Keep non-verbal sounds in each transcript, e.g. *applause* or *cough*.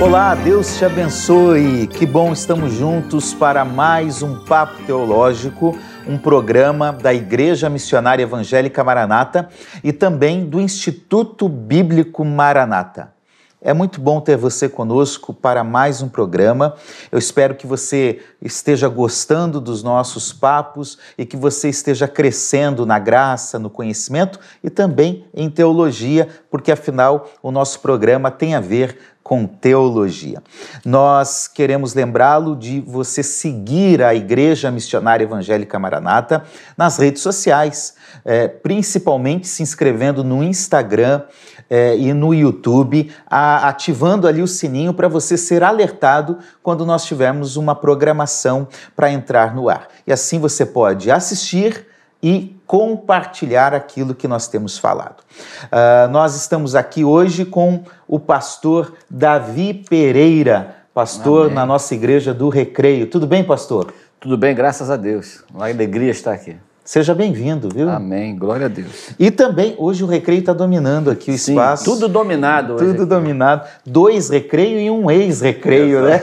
Olá, Deus te abençoe. Que bom estamos juntos para mais um Papo Teológico, um programa da Igreja Missionária Evangélica Maranata e também do Instituto Bíblico Maranata. É muito bom ter você conosco para mais um programa. Eu espero que você esteja gostando dos nossos papos e que você esteja crescendo na graça, no conhecimento e também em teologia, porque afinal o nosso programa tem a ver com teologia. Nós queremos lembrá-lo de você seguir a Igreja Missionária Evangélica Maranata nas redes sociais, é, principalmente se inscrevendo no Instagram é, e no YouTube, a, ativando ali o sininho para você ser alertado quando nós tivermos uma programação para entrar no ar. E assim você pode assistir e compartilhar aquilo que nós temos falado. Uh, nós estamos aqui hoje com o pastor Davi Pereira, pastor Amém. na nossa igreja do Recreio. Tudo bem, pastor? Tudo bem, graças a Deus. Uma alegria estar aqui. Seja bem-vindo, viu? Amém, glória a Deus. E também, hoje o recreio está dominando aqui o Sim, espaço. Tudo dominado hoje. Tudo aqui. dominado. Dois recreio e um ex-recreio, né?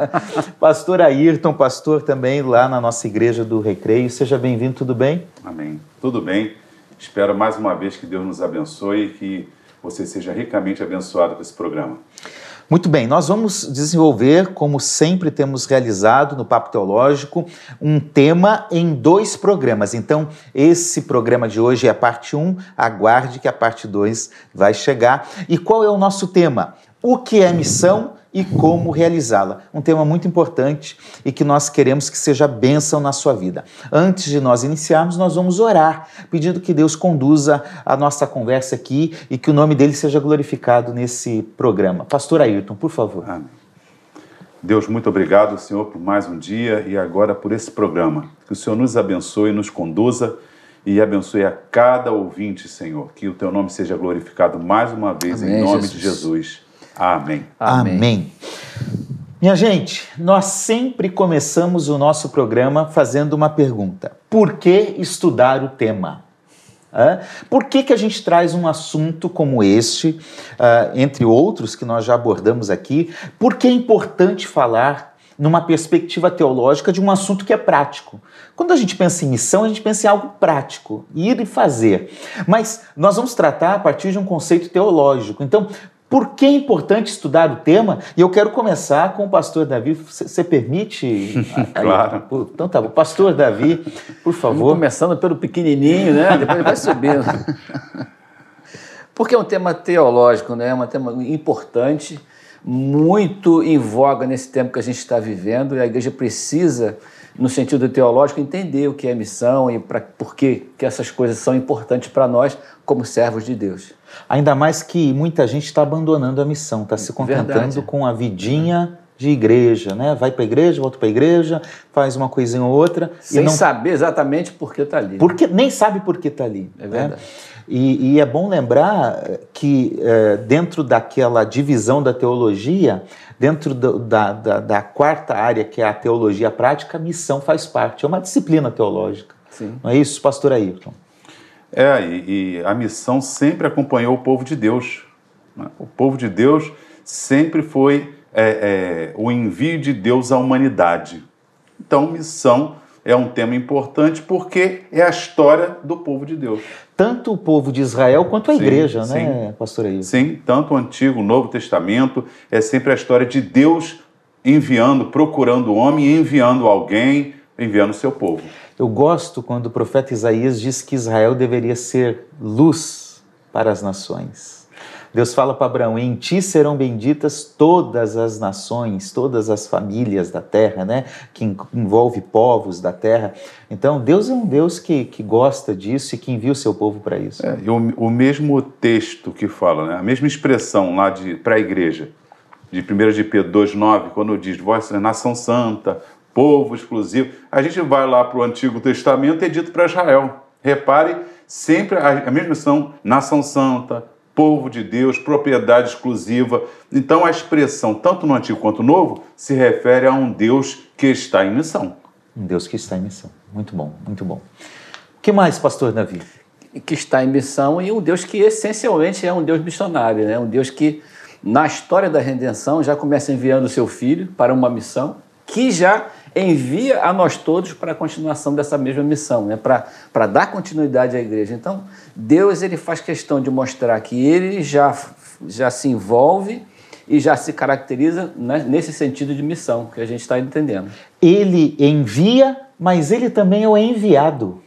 *laughs* pastor Ayrton, pastor também lá na nossa igreja do recreio. Seja bem-vindo, tudo bem? Amém. Tudo bem. Espero mais uma vez que Deus nos abençoe e que você seja ricamente abençoado com esse programa. Muito bem, nós vamos desenvolver, como sempre temos realizado no Papo Teológico, um tema em dois programas. Então, esse programa de hoje é a parte 1, aguarde que a parte 2 vai chegar. E qual é o nosso tema? O que é missão e como realizá-la. Um tema muito importante e que nós queremos que seja bênção na sua vida. Antes de nós iniciarmos, nós vamos orar, pedindo que Deus conduza a nossa conversa aqui e que o nome dele seja glorificado nesse programa. Pastor Ayrton, por favor. Amém. Deus, muito obrigado, Senhor, por mais um dia e agora por esse programa. Que o Senhor nos abençoe, nos conduza e abençoe a cada ouvinte, Senhor. Que o teu nome seja glorificado mais uma vez Amém, em nome Jesus. de Jesus. Amém. Amém. Amém. Minha gente, nós sempre começamos o nosso programa fazendo uma pergunta: por que estudar o tema? Por que, que a gente traz um assunto como este, uh, entre outros que nós já abordamos aqui? Por que é importante falar numa perspectiva teológica de um assunto que é prático? Quando a gente pensa em missão, a gente pensa em algo prático, ir e fazer. Mas nós vamos tratar a partir de um conceito teológico. Então, por que é importante estudar o tema? E eu quero começar com o pastor Davi. Você permite? *laughs* claro. Então tá bom. Pastor Davi, por favor. Vamos começando pelo pequenininho, né? Depois vai subindo. *laughs* Porque é um tema teológico, né? É um tema importante, muito em voga nesse tempo que a gente está vivendo e a igreja precisa no sentido teológico, entender o que é missão e pra, por que, que essas coisas são importantes para nós como servos de Deus. Ainda mais que muita gente está abandonando a missão, está se contentando Verdade. com a vidinha de igreja, né? Vai para a igreja, volta para a igreja, faz uma coisinha ou outra. Sem não... saber exatamente por que está ali. Porque, nem sabe por que está ali. É né? verdade. Né? E, e, é bom lembrar que é, dentro daquela divisão da teologia, dentro do, da, da, da, quarta área, que é a teologia prática, a missão faz parte. É uma disciplina teológica. Sim. Não é isso, pastor Ayrton? É, e, e a missão sempre acompanhou o povo de Deus. Né? O povo de Deus sempre foi é, é, o envio de Deus à humanidade. Então, missão é um tema importante porque é a história do povo de Deus. Tanto o povo de Israel quanto a sim, igreja, sim. né, pastor Aí? Sim, tanto o Antigo, o Novo Testamento, é sempre a história de Deus enviando, procurando o homem, enviando alguém, enviando o seu povo. Eu gosto quando o profeta Isaías diz que Israel deveria ser luz para as nações. Deus fala para Abraão: em ti serão benditas todas as nações, todas as famílias da terra, né? Que envolve povos da terra. Então, Deus é um Deus que, que gosta disso e que envia o seu povo para isso. É, e o, o, mesmo texto que fala, né? a mesma expressão lá para a igreja, de 1 de Pedro 2,9, quando diz: Vós nação santa, povo exclusivo. A gente vai lá para o Antigo Testamento e é dito para Israel. Repare, sempre a, mesma expressão, nação santa, povo de Deus, propriedade exclusiva. Então a expressão, tanto no Antigo quanto no Novo, se refere a um Deus que está em missão. Um Deus que está em missão. Muito bom, muito bom. O que mais, pastor Davi? Que está em missão e um Deus que essencialmente é um Deus missionário, né? um Deus que na história da redenção, já começa enviando o seu filho para uma missão que já envia a nós todos para a continuação dessa mesma missão, né? para dar continuidade à igreja. Então, Deus ele faz questão de mostrar que ele já, já se envolve e já se caracteriza né, nesse sentido de missão que a gente está entendendo. Ele envia, mas ele também é o enviado.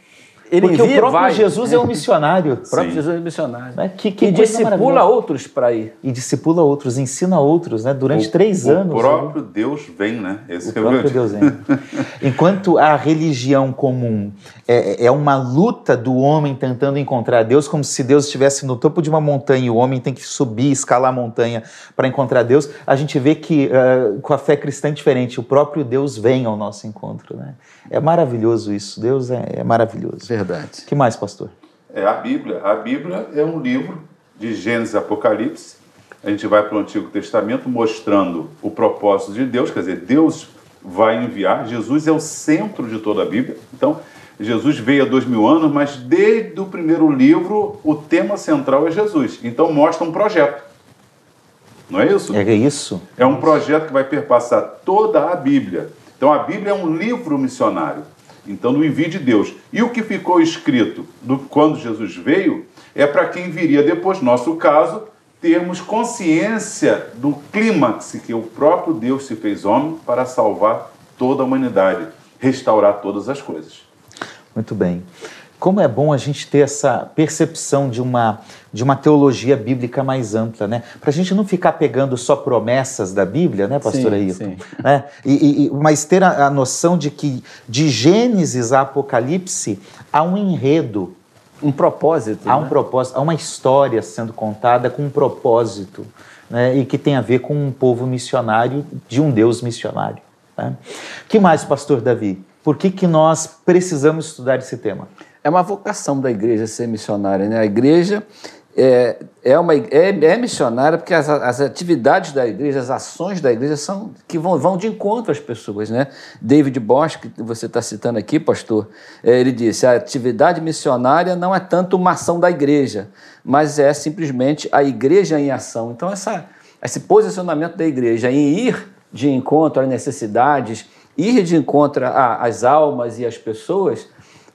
Ele Porque envia, o próprio vai. Jesus é um missionário. O próprio Sim. Jesus é um missionário. Né? Que, que e discipula outros para ir. E discipula outros, ensina outros, né? Durante o, três o anos. O próprio né? Deus vem, né? Esse o próprio Deus vem. *laughs* Enquanto a religião comum é, é uma luta do homem tentando encontrar Deus, como se Deus estivesse no topo de uma montanha e o homem tem que subir, escalar a montanha para encontrar Deus, a gente vê que uh, com a fé cristã é diferente. O próprio Deus vem ao nosso encontro, né? É maravilhoso isso. Deus é, é maravilhoso. Verdade. que mais, pastor? É a Bíblia. A Bíblia é um livro de Gênesis e Apocalipse. A gente vai para o Antigo Testamento mostrando o propósito de Deus, quer dizer, Deus vai enviar. Jesus é o centro de toda a Bíblia. Então, Jesus veio há dois mil anos, mas desde o primeiro livro o tema central é Jesus. Então mostra um projeto. Não é isso? É isso. É um projeto que vai perpassar toda a Bíblia. Então a Bíblia é um livro missionário. Então, no envio de Deus. E o que ficou escrito do, quando Jesus veio é para quem viria depois, nosso caso, termos consciência do clímax que o próprio Deus se fez homem para salvar toda a humanidade, restaurar todas as coisas. Muito bem. Como é bom a gente ter essa percepção de uma, de uma teologia bíblica mais ampla, né? Para a gente não ficar pegando só promessas da Bíblia, né, pastor Ailton? Né? E, e, mas ter a, a noção de que de Gênesis a Apocalipse há um enredo. Um propósito. Há né? um propósito, há uma história sendo contada com um propósito, né? E que tem a ver com um povo missionário, de um Deus missionário. Né? que mais, pastor Davi? Por que, que nós precisamos estudar esse tema? É uma vocação da igreja ser missionária. Né? A igreja é, é, uma, é, é missionária porque as, as, atividades da igreja, as ações da igreja são que vão, vão de encontro às pessoas. Né? David Bosch, que você está citando aqui, pastor, é, ele disse: a atividade missionária não é tanto uma ação da igreja, mas é simplesmente a igreja em ação. Então, essa, esse posicionamento da igreja em ir de encontro às necessidades, ir de encontro às almas e às pessoas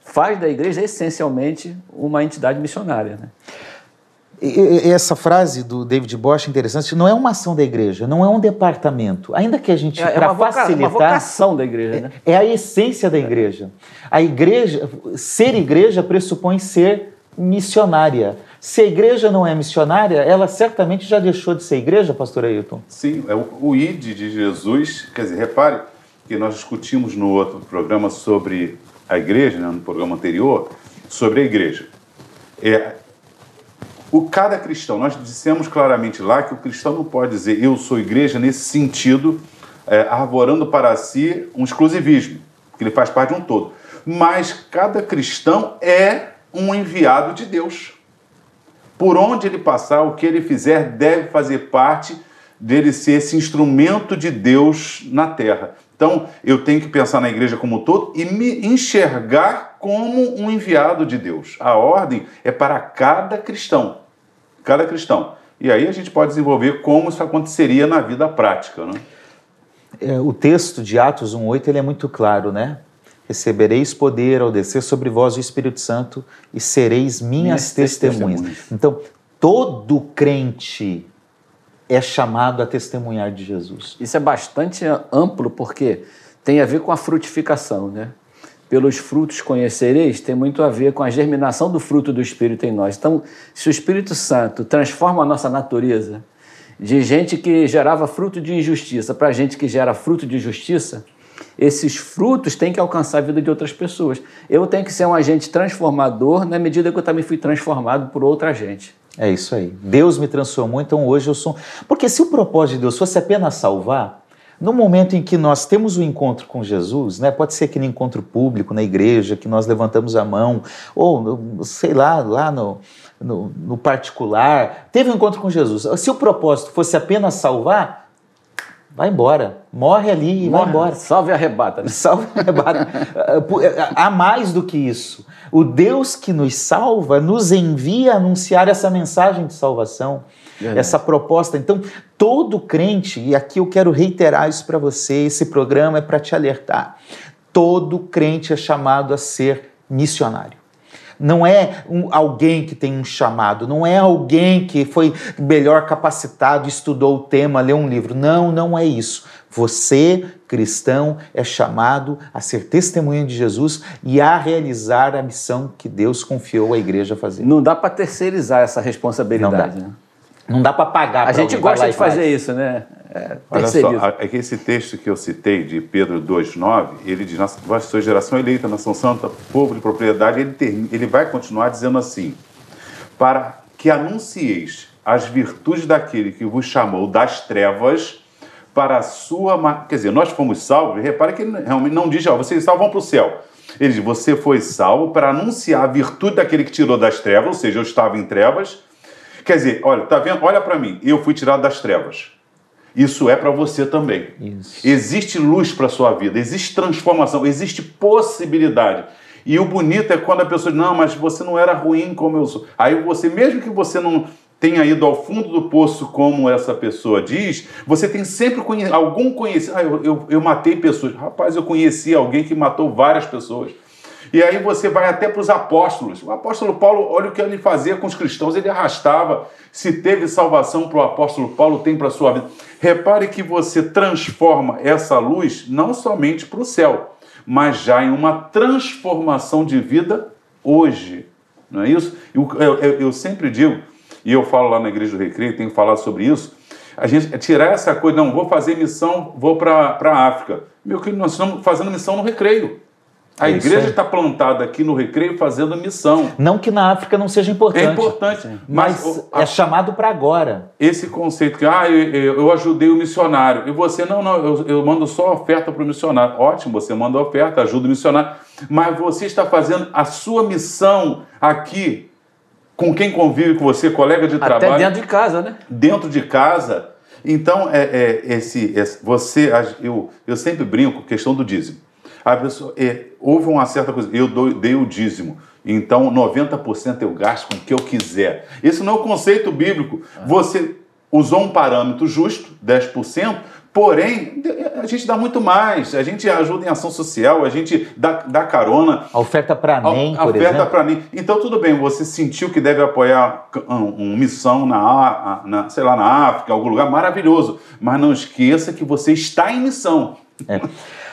faz da igreja essencialmente uma entidade missionária. Né? E, essa frase do David Bosch é interessante. Não é uma ação da igreja, não é um departamento. Ainda que a gente é, para é facilitar, uma vocação da igreja, né? É, é a essência da igreja. A igreja, ser igreja pressupõe ser missionária. Se a igreja não é missionária, ela certamente já deixou de ser igreja, pastor Ailton. Sim, é o, o ID de Jesus, quer dizer, repare, que nós discutimos no outro programa sobre a igreja, né, no programa anterior, sobre a igreja. É, o cada cristão, nós dissemos claramente lá que o cristão não pode dizer eu sou igreja nesse sentido, é, arvorando para si um exclusivismo, que ele faz parte de um todo. Mas cada cristão é um enviado de Deus. Por onde ele passar, o que ele fizer, deve fazer parte dele ser esse instrumento de Deus na terra. Então, eu tenho que pensar na igreja como um todo e me enxergar como um enviado de Deus. A ordem é para cada cristão. Cada cristão. E aí a gente pode desenvolver como isso aconteceria na vida prática. Né? É, o texto de Atos 1,8 ele é muito claro, né? Recebereis poder ao descer sobre vós o Espírito Santo e sereis minhas, minhas testemunhas. testemunhas. Então, todo crente é chamado a testemunhar de Jesus. Isso é bastante amplo porque tem a ver com a frutificação, né? Pelos frutos conhecereis, tem muito a ver com a germinação do fruto do Espírito em nós. Então, se o Espírito Santo transforma a nossa natureza de gente que gerava fruto de injustiça para gente que gera fruto de justiça, esses frutos têm que alcançar a vida de outras pessoas. Eu tenho que ser um agente transformador na medida que eu também fui transformado por outra gente. É isso aí. Deus me transformou, então hoje eu sou. Porque se o propósito de Deus fosse apenas salvar, no momento em que nós temos o um encontro com Jesus, né, pode ser que no encontro público, na igreja, que nós levantamos a mão, ou sei lá, lá no, no, no particular, teve um encontro com Jesus. Se o propósito fosse apenas salvar, vai embora. Morre ali e vai embora. Salve e arrebata. Né? *laughs* Salve e arrebata. Há mais do que isso. O Deus que nos salva nos envia a anunciar essa mensagem de salvação, essa proposta. Então, todo crente, e aqui eu quero reiterar isso para você, esse programa é para te alertar. Todo crente é chamado a ser missionário não é um, alguém que tem um chamado, não é alguém que foi melhor capacitado, estudou o tema, leu um livro. Não, não é isso. Você, cristão, é chamado a ser testemunha de Jesus e a realizar a missão que Deus confiou à igreja a fazer. Não dá para terceirizar essa responsabilidade. Não dá, né? Não dá para pagar. A gente gosta de fazer isso, né? É, Olha só, é que esse texto que eu citei de Pedro 2,9, ele diz: Vós sois geração eleita, nação santa, povo de propriedade. Ele, termina, ele vai continuar dizendo assim: Para que anuncieis as virtudes daquele que vos chamou das trevas para a sua. Quer dizer, nós fomos salvos. Repare que ele realmente não diz, ó, vocês salvam para o céu. Ele diz: Você foi salvo para anunciar a virtude daquele que tirou das trevas, ou seja, eu estava em trevas. Quer dizer, olha, tá vendo? Olha para mim, eu fui tirado das trevas. Isso é para você também. Isso. Existe luz para sua vida, existe transformação, existe possibilidade. E o bonito é quando a pessoa diz, não, mas você não era ruim como eu sou. Aí você, mesmo que você não tenha ido ao fundo do poço como essa pessoa diz, você tem sempre algum conhecido. Ah, eu, eu, eu matei pessoas. Rapaz, eu conheci alguém que matou várias pessoas. E aí você vai até para os apóstolos. O apóstolo Paulo, olha o que ele fazia com os cristãos, ele arrastava. Se teve salvação para o apóstolo Paulo, tem para a sua vida. Repare que você transforma essa luz não somente para o céu, mas já em uma transformação de vida hoje. Não é isso? Eu, eu, eu sempre digo, e eu falo lá na Igreja do Recreio, tenho falado sobre isso, a gente tirar essa coisa, não, vou fazer missão, vou para a África. Meu querido, nós estamos fazendo missão no recreio. A é igreja está plantada aqui no Recreio fazendo missão. Não que na África não seja importante. É importante. Mas, mas a, é chamado para agora. Esse conceito que, ah, eu, eu, ajudei o missionário. E você, não, não, eu, eu mando só oferta para o missionário. Ótimo, você manda oferta, ajuda o missionário. Mas você está fazendo a sua missão aqui com quem convive com você, colega de trabalho. Até dentro de casa, né? Dentro de casa. Então, é, é esse, esse, você, eu, eu sempre brinco questão do dízimo. A pessoa, é, houve uma certa coisa, eu dou, dei o dízimo, então 90% eu gasto com o que eu quiser. Esse não é o conceito bíblico. Você usou um parâmetro justo, 10%, porém, a gente dá muito mais. A gente ajuda em ação social, a gente dá, dá carona. A oferta para NEM, a, a oferta para NEM. Então, tudo bem, você sentiu que deve apoiar uma um missão na, na, sei lá, na África, algum lugar maravilhoso. Mas não esqueça que você está em missão. É *laughs*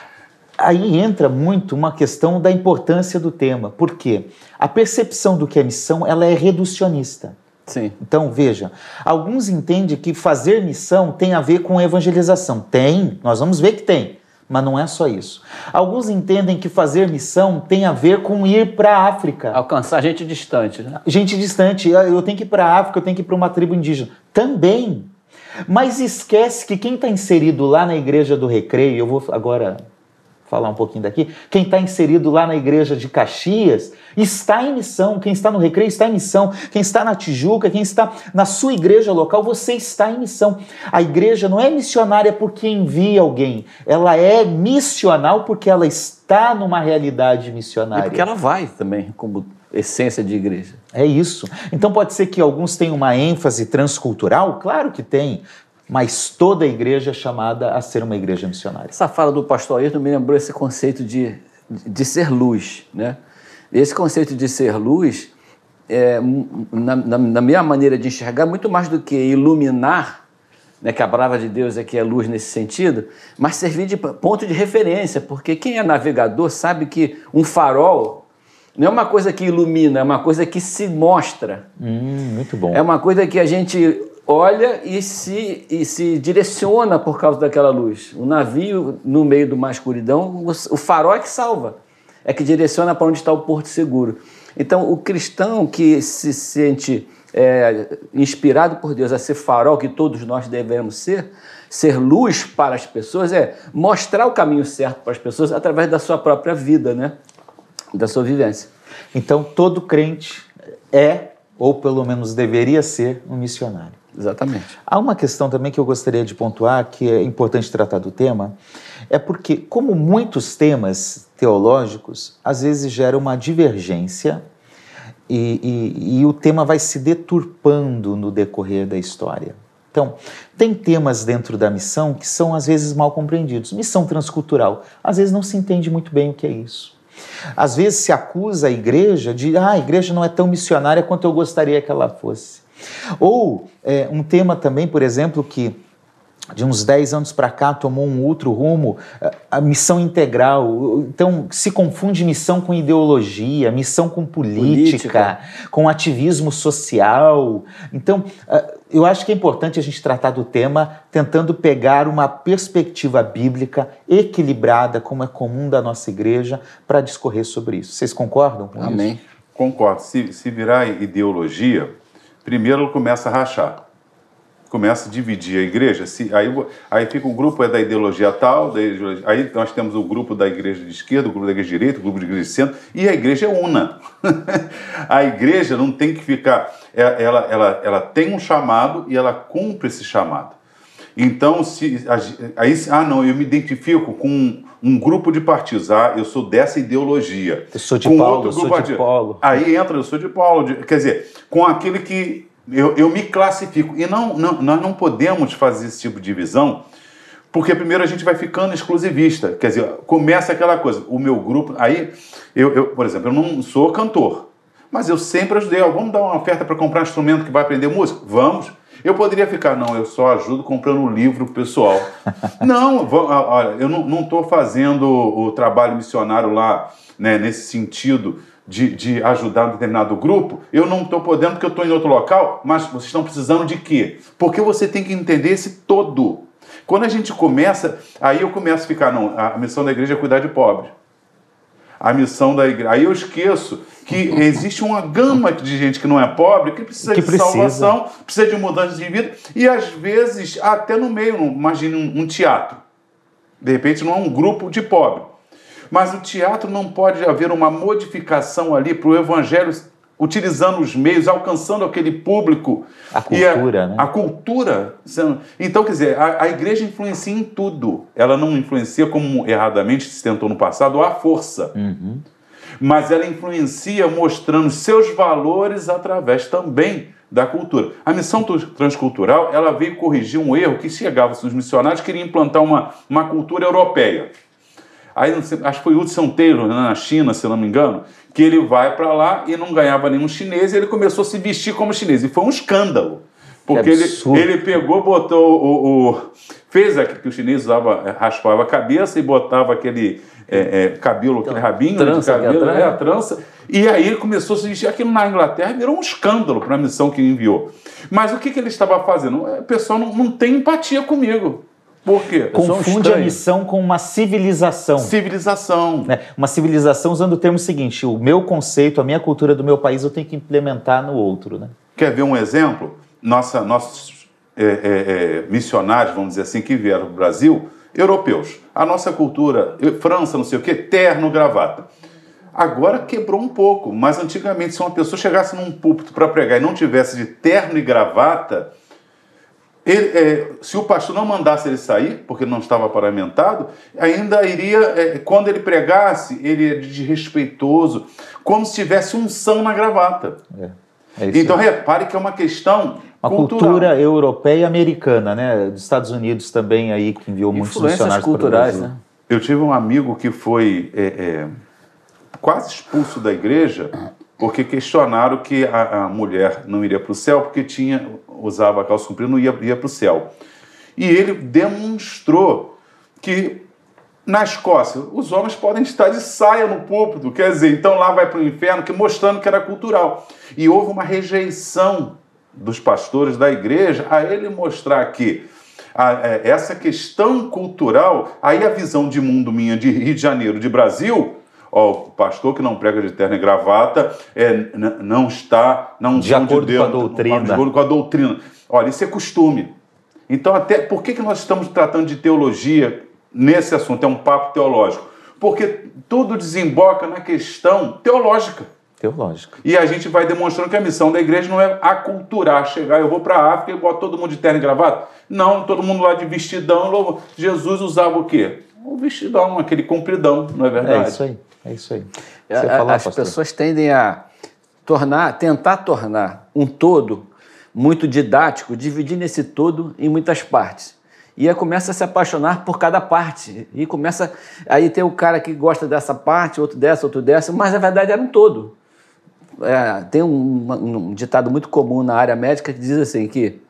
aí entra muito uma questão da importância do tema. Por quê? A percepção do que é missão, ela é reducionista. Sim. Então, veja, alguns entendem que fazer missão tem a ver com evangelização. Tem, nós vamos ver que tem, mas não é só isso. Alguns entendem que fazer missão tem a ver com ir para a África. Alcançar gente distante, né? Gente distante. Ah, eu tenho que ir para a África, eu tenho que ir para uma tribo indígena. Também. Mas esquece que quem está inserido lá na igreja do recreio, eu vou agora falar um pouquinho daqui. Quem está inserido lá na igreja de Caxias está em missão. Quem está no Recreio está em missão. Quem está na Tijuca, quem está na sua igreja local, você está em missão. A igreja não é missionária porque envia alguém. Ela é missional porque ela está numa realidade missionária. E porque ela vai também, como essência de igreja. É isso. Então pode ser que alguns tenham uma ênfase transcultural? Claro que tem mas toda a igreja é chamada a ser uma igreja missionária. Essa fala do pastor Ayrton me lembrou esse conceito de, de ser luz. Né? Esse conceito de ser luz, é, na, na, na minha maneira de enxergar, muito mais do que iluminar, né, que a palavra de Deus é que é luz nesse sentido, mas servir de ponto de referência, porque quem é navegador sabe que um farol não é uma coisa que ilumina, é uma coisa que se mostra. Hum, muito bom. É uma coisa que a gente olha e se, e se direciona por causa daquela luz. O navio, no meio de uma escuridão, o farol é que salva, é que direciona para onde está o porto seguro. Então, o cristão que se sente é, inspirado por Deus a ser farol, que todos nós devemos ser, ser luz para as pessoas, é mostrar o caminho certo para as pessoas através da sua própria vida, né? da sua vivência. Então, todo crente é ou pelo menos deveria ser, um missionário. Exatamente. Há uma questão também que eu gostaria de pontuar, que é importante tratar do tema, é porque, como muitos temas teológicos, às vezes gera uma divergência e, e, e o tema vai se deturpando no decorrer da história. Então, tem temas dentro da missão que são às vezes mal compreendidos. Missão transcultural, às vezes não se entende muito bem o que é isso. Às vezes se acusa a igreja de, ah, a igreja não é tão missionária quanto eu gostaria que ela fosse. Ou é, um tema também, por exemplo, que de uns 10 anos para cá tomou um outro rumo, a missão integral. Então, se confunde missão com ideologia, missão com política, política. com ativismo social. Então, eu acho que é importante a gente tratar do tema tentando pegar uma perspectiva bíblica equilibrada, como é comum da nossa igreja, para discorrer sobre isso. Vocês concordam com Amém. isso? Concordo. Se, se virar ideologia, primeiro começa a rachar começa a dividir a igreja, se, aí, aí fica o grupo é da ideologia tal, da ideologia, aí nós temos o grupo da igreja de esquerda, o grupo da igreja de direita, o grupo da igreja de centro, e a igreja é una. *laughs* a igreja não tem que ficar, é, ela, ela, ela tem um chamado e ela cumpre esse chamado. Então, se aí, ah, não, eu me identifico com um grupo de partidos, ah, eu sou dessa ideologia. Eu sou de com Paulo, outro grupo sou de Paulo. Aí entra, eu sou de Paulo, de, quer dizer, com aquele que eu, eu me classifico. E não, não, nós não podemos fazer esse tipo de divisão, porque primeiro a gente vai ficando exclusivista. Quer dizer, começa aquela coisa, o meu grupo. Aí, eu, eu por exemplo, eu não sou cantor, mas eu sempre ajudei. Ó, vamos dar uma oferta para comprar um instrumento que vai aprender música? Vamos. Eu poderia ficar, não, eu só ajudo comprando um livro pessoal. *laughs* não, olha, eu não estou fazendo o trabalho missionário lá né, nesse sentido de, de ajudar um determinado grupo, eu não estou podendo porque eu estou em outro local, mas vocês estão precisando de quê? Porque você tem que entender esse todo. Quando a gente começa, aí eu começo a ficar, não, a missão da igreja é cuidar de pobres. A missão da igreja. Aí eu esqueço que existe uma gama de gente que não é pobre, que precisa que de precisa. salvação, precisa de mudança de vida, e às vezes, até no meio, imagine um, um teatro. De repente, não é um grupo de pobres mas o teatro não pode haver uma modificação ali para o evangelho utilizando os meios, alcançando aquele público. A cultura, a, né? A cultura. Então, quer dizer, a, a, igreja influencia em tudo. Ela não influencia, como erradamente se tentou no passado, a força. Uhum. Mas ela influencia mostrando seus valores através também da cultura. A missão transcultural ela veio corrigir um erro que chegava os missionários queriam implantar uma, uma cultura europeia. Aí, acho que foi Hudson Taylor, né, na China, se não me engano, que ele vai para lá e não ganhava nenhum chinês e ele começou a se vestir como chinês. E foi um escândalo. Porque ele, ele pegou, botou o, o fez aquilo que o chinês usava, é, raspava a cabeça e botava aquele é, é, cabelo, então, aquele rabinho trança, de cabelo, é, a trança. E aí ele começou a se vestir. Aquilo na Inglaterra virou um escândalo para a missão que enviou. Mas o que, que ele estava fazendo? O pessoal não, não tem empatia comigo. Por quê? Confunde a missão com uma civilização. Civilização. Né? Uma civilização usando o termo seguinte: o meu conceito, a minha cultura do meu país eu tenho que implementar no outro. Né? Quer ver um exemplo? Nossa, nossos é, é, é, missionários, vamos dizer assim, que vieram do Brasil, europeus. A nossa cultura, França, não sei o quê, terno, gravata. Agora quebrou um pouco, mas antigamente, se uma pessoa chegasse num púlpito para pregar e não tivesse de terno e gravata, ele, é, se o pastor não mandasse ele sair, porque não estava paramentado, ainda iria, é, quando ele pregasse, ele ia desrespeitoso, como se tivesse unção na gravata. É, é então repare que é uma questão. Uma cultural. cultura europeia e americana, né? Dos Estados Unidos também aí, que enviou muitos missionários culturais, né? Eu tive um amigo que foi é, é, quase expulso da igreja porque questionaram que a, a mulher não iria para o céu porque tinha usava calça comprida não ia, ia para o céu. E ele demonstrou que na Escócia os homens podem estar de saia no púlpito, quer dizer, então lá vai para o inferno, que mostrando que era cultural. E houve uma rejeição dos pastores da igreja a ele mostrar que a, é, essa questão cultural, aí a visão de mundo minha de Rio de Janeiro, de Brasil, ó, o pastor que não prega de terno e gravata é, não está não de acordo de Deus, com a doutrina. De acordo com a doutrina. Olha, isso é costume. Então, até por que, que nós estamos tratando de teologia nesse assunto? É um papo teológico. Porque tudo desemboca na questão teológica. Teológica. E a gente vai demonstrando que a missão da igreja não é aculturar, chegar, eu vou para a África e boto todo mundo de terno e gravata. Não, todo mundo lá de vestidão. Jesus usava o quê? O vestidão, aquele compridão, não é verdade? É isso aí, é isso aí. Você a, falar, as pastor? pessoas tendem a tornar, tentar tornar um todo muito didático, dividir esse todo em muitas partes. E começa a se apaixonar por cada parte. E começa. Aí tem o cara que gosta dessa parte, outro dessa, outro dessa, mas na verdade era um todo. É, tem um, um ditado muito comum na área médica que diz assim: que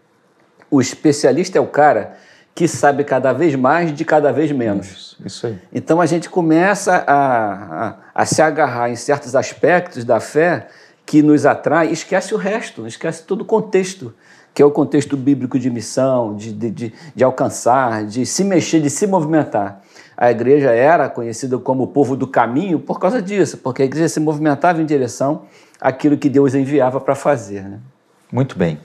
o especialista é o cara que sabe cada vez mais de cada vez menos. Isso, aí. Então a gente começa a, a, a se agarrar em certos aspectos da fé que nos atrai, esquece o resto, esquece todo o contexto, que é o contexto bíblico de missão, de, de, de, de alcançar, de se mexer, de se movimentar. A igreja era conhecida como o povo do caminho por causa disso, porque a igreja se movimentava em direção àquilo que Deus enviava para fazer. Né? Muito bem.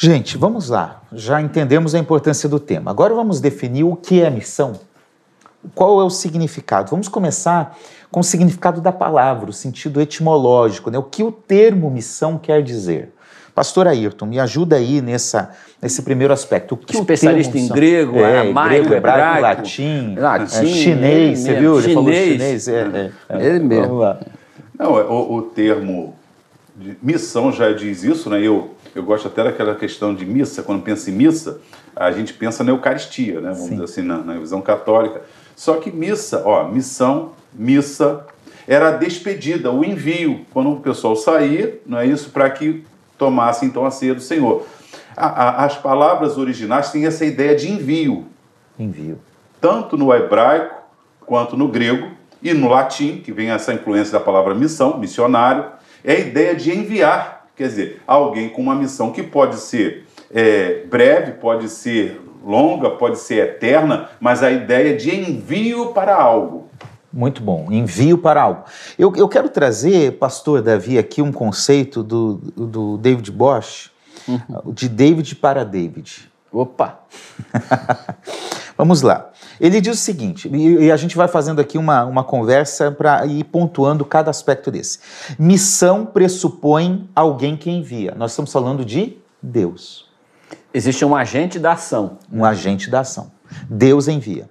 Gente, vamos lá. Já entendemos a importância do tema. Agora vamos definir o que é missão. Qual é o significado? Vamos começar com o significado da palavra, o sentido etimológico, né? o que o termo missão quer dizer. Pastor Ayrton, me ajuda aí nessa, nesse primeiro aspecto. O que Especialista o em grego, é, aramaico, grego, hebraico, latim, latim é, chinês, você viu? Ele falou chinês. É, é, é, ele mesmo. Vamos lá. Não, é, o, o termo missão já diz isso, né? Eu, eu gosto até daquela questão de missa, quando pensa em missa, a gente pensa na Eucaristia, né? Vamos Sim. dizer assim, na, na visão católica. Só que missa, ó, missão, missa, era a despedida, o envio, quando o pessoal saía, não é isso, para que tomasse então a ceia do Senhor. A, a, as palavras originais têm essa ideia de envio. Envio. Tanto no hebraico quanto no grego e no latim, que vem essa influência da palavra missão, missionário, é a ideia de enviar. Quer dizer, alguém com uma missão que pode ser é, breve, pode ser longa, pode ser eterna, mas a ideia de envio para algo. Muito bom, envio para algo. Eu, eu quero trazer, pastor Davi, aqui um conceito do, do David Bosch, uhum. de David para David. Opa! *laughs* Vamos lá. Ele diz o seguinte, e a gente vai fazendo aqui uma, uma conversa para ir pontuando cada aspecto desse. Missão pressupõe alguém que envia. Nós estamos falando de Deus. Existe um agente da ação. Um agente da ação. Deus envia.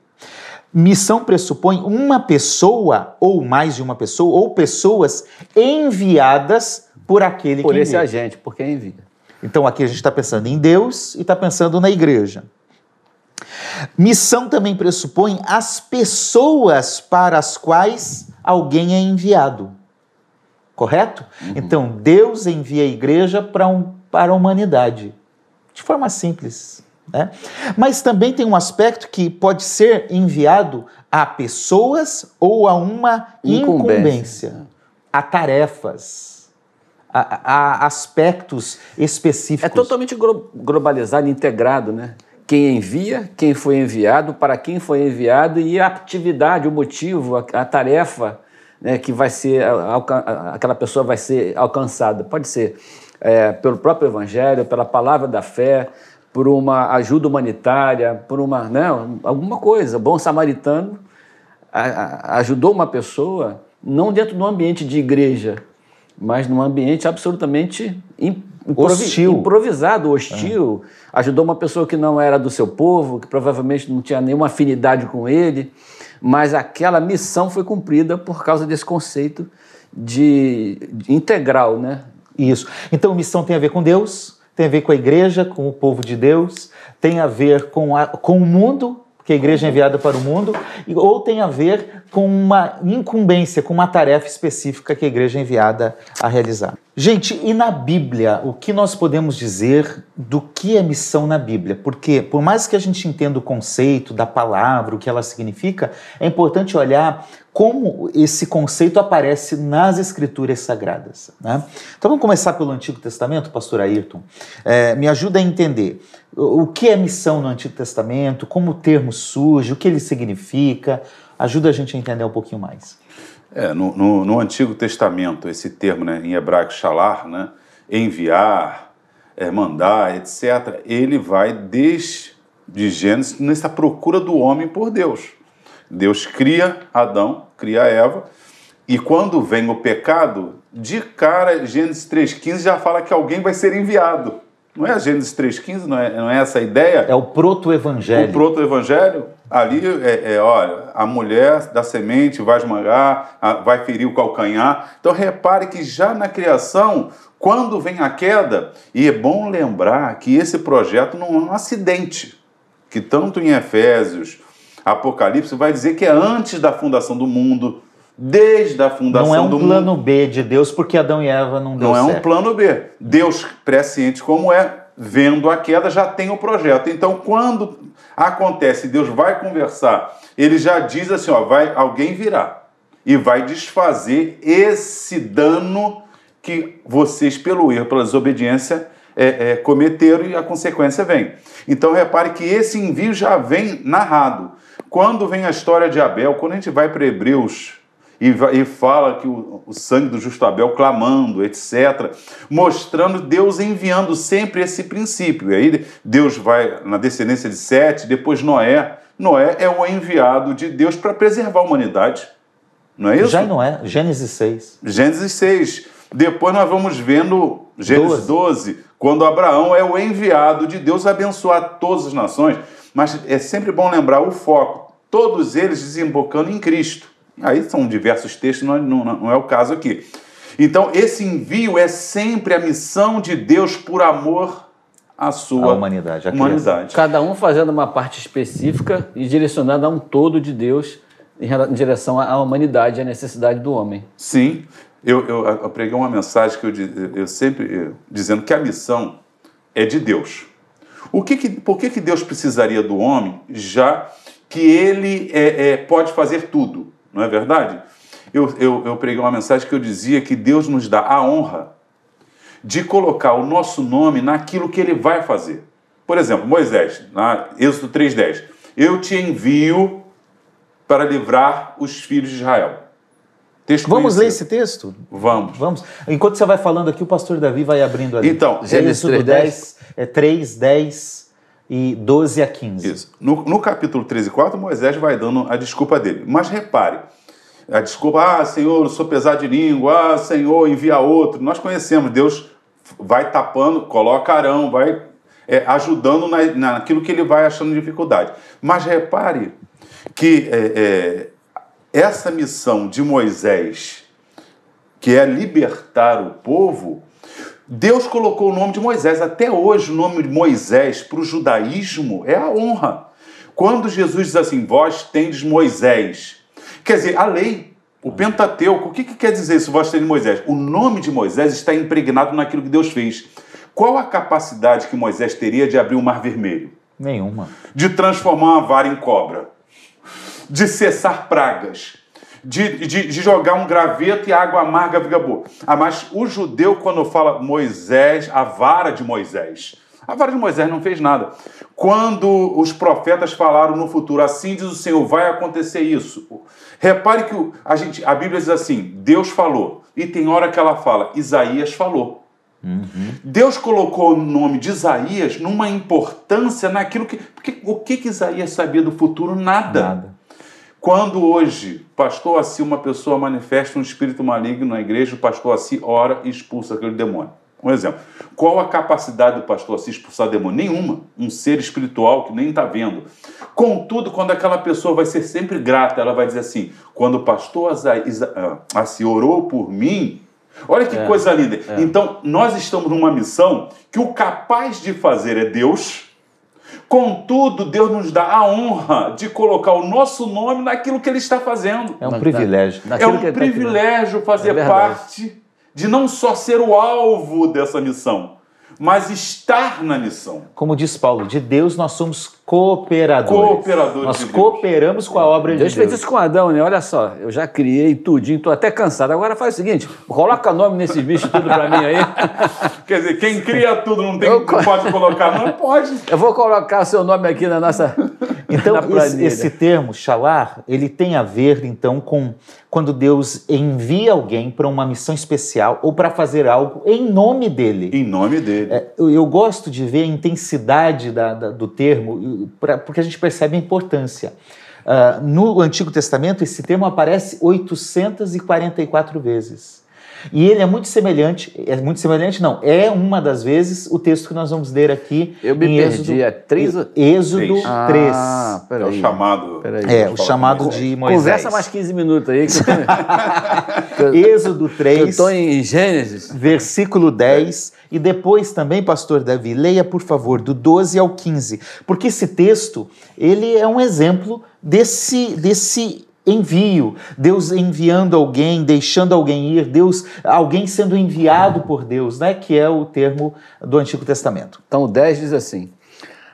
Missão pressupõe uma pessoa, ou mais de uma pessoa, ou pessoas enviadas por aquele por que esse agente, porque envia. Então aqui a gente está pensando em Deus e está pensando na igreja. Missão também pressupõe as pessoas para as quais alguém é enviado. Correto? Uhum. Então Deus envia a igreja para, um, para a humanidade. De forma simples. Né? Mas também tem um aspecto que pode ser enviado a pessoas ou a uma incumbência, incumbência a tarefas, a, a, aspectos específicos. É totalmente globalizado, integrado, né? Quem envia, quem foi enviado, para quem foi enviado e a atividade, o motivo, a, a tarefa né, que vai ser, aquela pessoa vai ser alcançada. Pode ser é, pelo próprio Evangelho, pela palavra da fé, por uma ajuda humanitária, por uma, né, alguma coisa. Bom samaritano ajudou uma pessoa, não dentro do ambiente de igreja, mas num ambiente absolutamente improvi hostil. improvisado, hostil. É. Ajudou uma pessoa que não era do seu povo, que provavelmente não tinha nenhuma afinidade com ele, mas aquela missão foi cumprida por causa desse conceito de, de integral, né? Isso. Então, missão tem a ver com Deus, tem a ver com a igreja, com o povo de Deus, tem a ver com, a, com o mundo, que a igreja é enviada para o mundo, ou tem a ver com uma incumbência, com uma tarefa específica que a igreja é enviada a realizar. Gente, e na Bíblia, o que nós podemos dizer do que é missão na Bíblia? Porque, por mais que a gente entenda o conceito da palavra, o que ela significa, é importante olhar como esse conceito aparece nas escrituras sagradas. Né? Então vamos começar pelo Antigo Testamento, pastor Ayrton. É, me ajuda a entender o que é missão no Antigo Testamento, como o termo surge, o que ele significa. Ajuda a gente a entender um pouquinho mais. É, no, no, no Antigo Testamento, esse termo né, em hebraico shalar, né, enviar, é, mandar, etc., ele vai desde Gênesis nessa procura do homem por Deus. Deus cria Adão, cria Eva, e quando vem o pecado, de cara, Gênesis 3,15 já fala que alguém vai ser enviado. Não é Gênesis 3,15? Não é, não é essa a ideia? É o proto-evangelho. O proto-evangelho, ali é, é, olha, a mulher da semente vai esmagar, vai ferir o calcanhar. Então repare que já na criação, quando vem a queda, e é bom lembrar que esse projeto não é um acidente, que tanto em Efésios, Apocalipse, vai dizer que é antes da fundação do mundo, desde a fundação Não é um do plano mundo. B de Deus porque Adão e Eva não deu Não é um certo. plano B. Deus, presciente como é, vendo a queda, já tem o projeto. Então, quando acontece, Deus vai conversar, ele já diz assim: ó, vai, alguém virá e vai desfazer esse dano que vocês, pelo erro, pela desobediência, é, é, cometeram e a consequência vem. Então, repare que esse envio já vem narrado. Quando vem a história de Abel, quando a gente vai para Hebreus e, e fala que o, o sangue do justo Abel clamando, etc., mostrando Deus enviando sempre esse princípio. E aí Deus vai na descendência de Sete, depois Noé. Noé é o enviado de Deus para preservar a humanidade. Não é isso? Já não é. Gênesis 6. Gênesis 6. Depois nós vamos vendo Gênesis 12, quando Abraão é o enviado de Deus a abençoar todas as nações. Mas é sempre bom lembrar o foco, todos eles desembocando em Cristo. Aí são diversos textos, não, não- não é o caso aqui. Então, esse envio é sempre a missão de Deus por amor à sua A humanidade, a humanidade. Cada um fazendo uma parte específica e direcionando a um todo de Deus em direção à humanidade e à necessidade do homem. Sim, eu, eu, eu preguei uma mensagem que eu, eu sempre eh, dizendo que a missão é de Deus. O que que, por que, que Deus precisaria do homem, já que ele é, é, pode fazer tudo? Não é verdade? Eu, eu, eu preguei uma mensagem que eu dizia que Deus nos dá a honra de colocar o nosso nome naquilo que ele vai fazer. Por exemplo, Moisés, na Êxodo 3,10. Eu te envio para livrar os filhos de Israel. Texto Vamos ler conhecido. esse texto? Vamos. Vamos. Enquanto você vai falando aqui, o pastor Davi vai abrindo ali. Então, Gênesis Êxodo 3, 10, é 3, 10 e 12 a 15. Isso. No, no capítulo 13 e 4, Moisés vai dando a desculpa dele. Mas repare, a desculpa, ah, Senhor, eu sou pesado de língua, ah, Senhor, envia outro. Nós conhecemos, Deus vai tapando, coloca Arão, vai é, ajudando na, naquilo que ele vai achando dificuldade. Mas repare que é, é, essa missão de Moisés, que é libertar o povo, Deus colocou o nome de Moisés. Até hoje, o nome de Moisés para o judaísmo é a honra. Quando Jesus diz assim, vós tendes Moisés, quer dizer, a lei, o Pentateuco, o que, que quer dizer isso, vós tendes Moisés? O nome de Moisés está impregnado naquilo que Deus fez. Qual a capacidade que Moisés teria de abrir o Mar Vermelho? Nenhuma. de transformar uma vara em cobra, de cessar pragas, de, de, de jogar um graveto e água amarga fica boa. Ah, mas o judeu, quando fala Moisés, a vara de Moisés, a vara de Moisés não fez nada. Quando os profetas falaram no futuro, assim diz o Senhor, vai acontecer isso. Repare que a, gente, a Bíblia diz assim: Deus falou, e tem hora que ela fala, Isaías falou. Deus colocou o nome de Isaías numa importância naquilo que. Porque o que, que Isaías sabia do futuro? Nada. Nada. Quando hoje, pastor Assi, uma pessoa manifesta um espírito maligno na igreja, o pastor Assi ora e expulsa aquele demônio. Um exemplo. Qual a capacidade do pastor Assi expulsar demônio? Nenhuma. Um ser espiritual que nem está vendo. Contudo, quando aquela pessoa vai ser sempre grata, ela vai dizer assim: quando o pastor ah, Assi orou por mim, olha que coisa linda. Então, nós estamos numa missão que o capaz de fazer é Deus. Contudo, Deus nos dá a honra de colocar o nosso nome naquilo que Ele está fazendo. É um privilégio. É um tá privilégio fazer É parte de não só ser o alvo dessa missão, mas estar na missão. Como diz Paulo, de Deus nós somos cooperadores. Cooperadores Nós de Deus. cooperamos com a obra Deus de fez Deus. isso com Adão, né? Olha só, eu já criei tudinho, tô até cansado. Agora faz o seguinte, coloca nome nesses bichos tudo pra mim aí. *laughs* Quer dizer, quem cria tudo não, tem, Eu- não pode colocar, não pode. Eu vou colocar seu nome aqui na nossa *laughs* Então, esse, esse termo, shalar, ele tem a ver, então, com quando Deus envia alguém para uma missão especial ou para fazer algo em nome dele. Em nome dele. É, eu, eu gosto de ver a intensidade da- da- do termo, pra- porque a gente percebe a importância. Ah, no Antigo Testamento, esse termo aparece 844 vezes. E ele é muito semelhante, é muito semelhante, não, é uma das vezes o texto que nós vamos ler aqui. Eu me em perdi, Êxodo, é três ou- Êxodo Três. 3. Ah, É peraí. o chamado. Peraí. É, o chamado Moisés. de Moisés. Conversa mais 15 minutos aí. Que eu, *laughs* Êxodo eu 3, tô em Gênesis. versículo 10. E depois também, pastor Davi, leia, por favor, do 12 ao 15. Porque esse texto, ele é um exemplo desse, desse envio. Deus enviando alguém, deixando alguém ir, Deus, alguém sendo enviado por Deus, né? Que é o termo do Antigo Testamento. Então o 10 diz assim: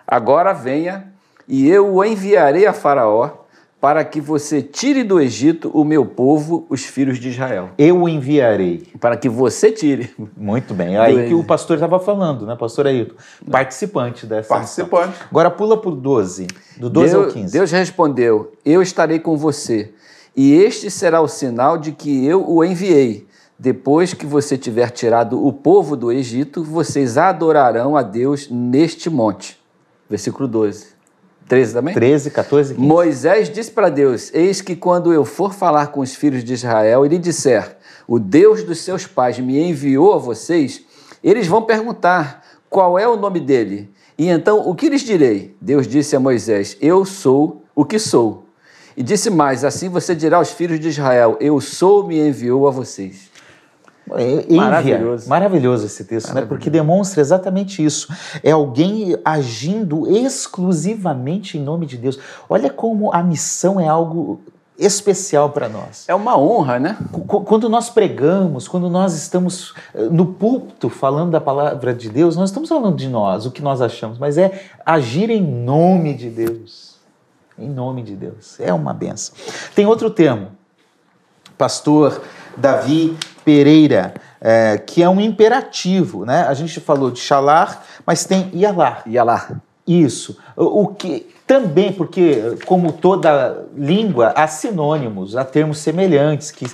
Agora venha, e eu o enviarei a Faraó, para que você tire do Egito o meu povo, os filhos de Israel. Eu o enviarei. Para que você tire. Muito bem. É aí Do- que o pastor estava falando, né, pastor Ailton? Participante dessa missão. Participante. Agora pula para o 12, do 12 ao Deus, 15. Deus respondeu: Eu estarei com você, e este será o sinal de que eu o enviei. Depois que você tiver tirado o povo do Egito, vocês adorarão a Deus neste monte. Versículo 12. 13 também? 13, 14, 15. Moisés disse para Deus: Eis que quando eu for falar com os filhos de Israel e lhe disser: O Deus dos seus pais me enviou a vocês, eles vão perguntar: Qual é o nome dele? E então o que lhes direi? Deus disse a Moisés: Eu sou o que sou. E disse mais: Assim você dirá aos filhos de Israel: Eu sou, me enviou a vocês. É. Maravilhoso. Maravilhoso esse texto, né? Porque demonstra exatamente isso. É alguém agindo exclusivamente em nome de Deus. Olha como a missão é algo especial para nós. É uma honra, né? Qu- Quando nós pregamos, quando nós estamos eh, no púlpito falando da palavra de Deus, nós estamos falando de nós, o que nós achamos, mas é agir em nome de Deus. Em nome de Deus. É uma benção. Tem outro termo, pastor Davi Pereira, eh, que é um imperativo, né? A gente falou de xalar, mas tem ialar. Ia lá. Isso. O o que também, porque como toda língua, há sinônimos, há termos semelhantes que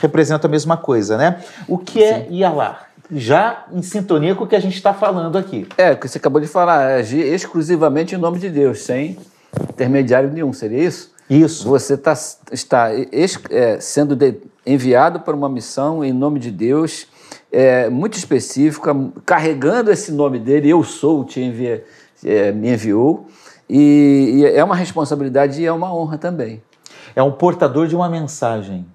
representam a mesma coisa, né? O que é ialar? Já em sintonia com o que a gente está falando aqui. É, o que você acabou de falar, é agir exclusivamente em nome de Deus, sem intermediário nenhum, seria isso? Isso. Você tá, está é, sendo de- enviado para uma missão em nome de Deus, é, muito específica, carregando esse nome dele, eu sou, te envia, é, me enviou, e, e é uma responsabilidade e é uma honra também, É um portador de uma mensagem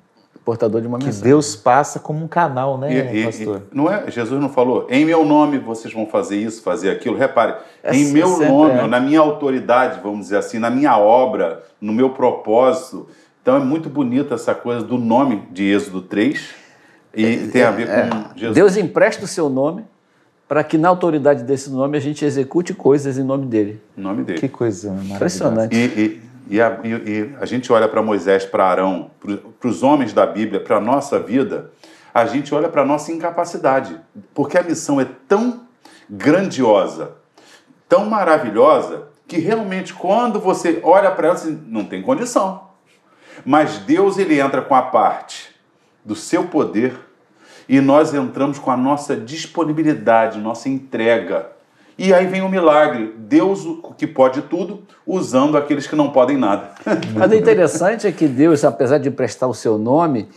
portador de uma que mensagem. Deus passa como um canal, né, E- pastor? e- não é, Jesus não falou, em meu nome vocês vão fazer isso, fazer aquilo. Repare, É em meu nome, é. na minha autoridade, vamos dizer assim, na minha obra, no meu propósito. Então é muito bonita essa coisa do nome de Êxodo 3 e tem a ver com Jesus. É, Deus empresta o seu nome para que na autoridade desse nome a gente execute coisas em nome dele. O nome dele. Que coisa maravilhosa. Impressionante. E, e- e a, e- e a gente olha para Moisés, para Arão, para os homens da Bíblia, para a nossa vida, a gente olha para a nossa incapacidade. Porque a missão é tão grandiosa, tão maravilhosa, que realmente quando você olha para ela, você não tem condição. Mas Deus ele entra com a parte do seu poder e nós entramos com a nossa disponibilidade, nossa entrega. E aí vem o milagre. Deus, que pode tudo, usando aqueles que não podem nada. *laughs* Mas o interessante é que Deus, apesar de emprestar o seu nome,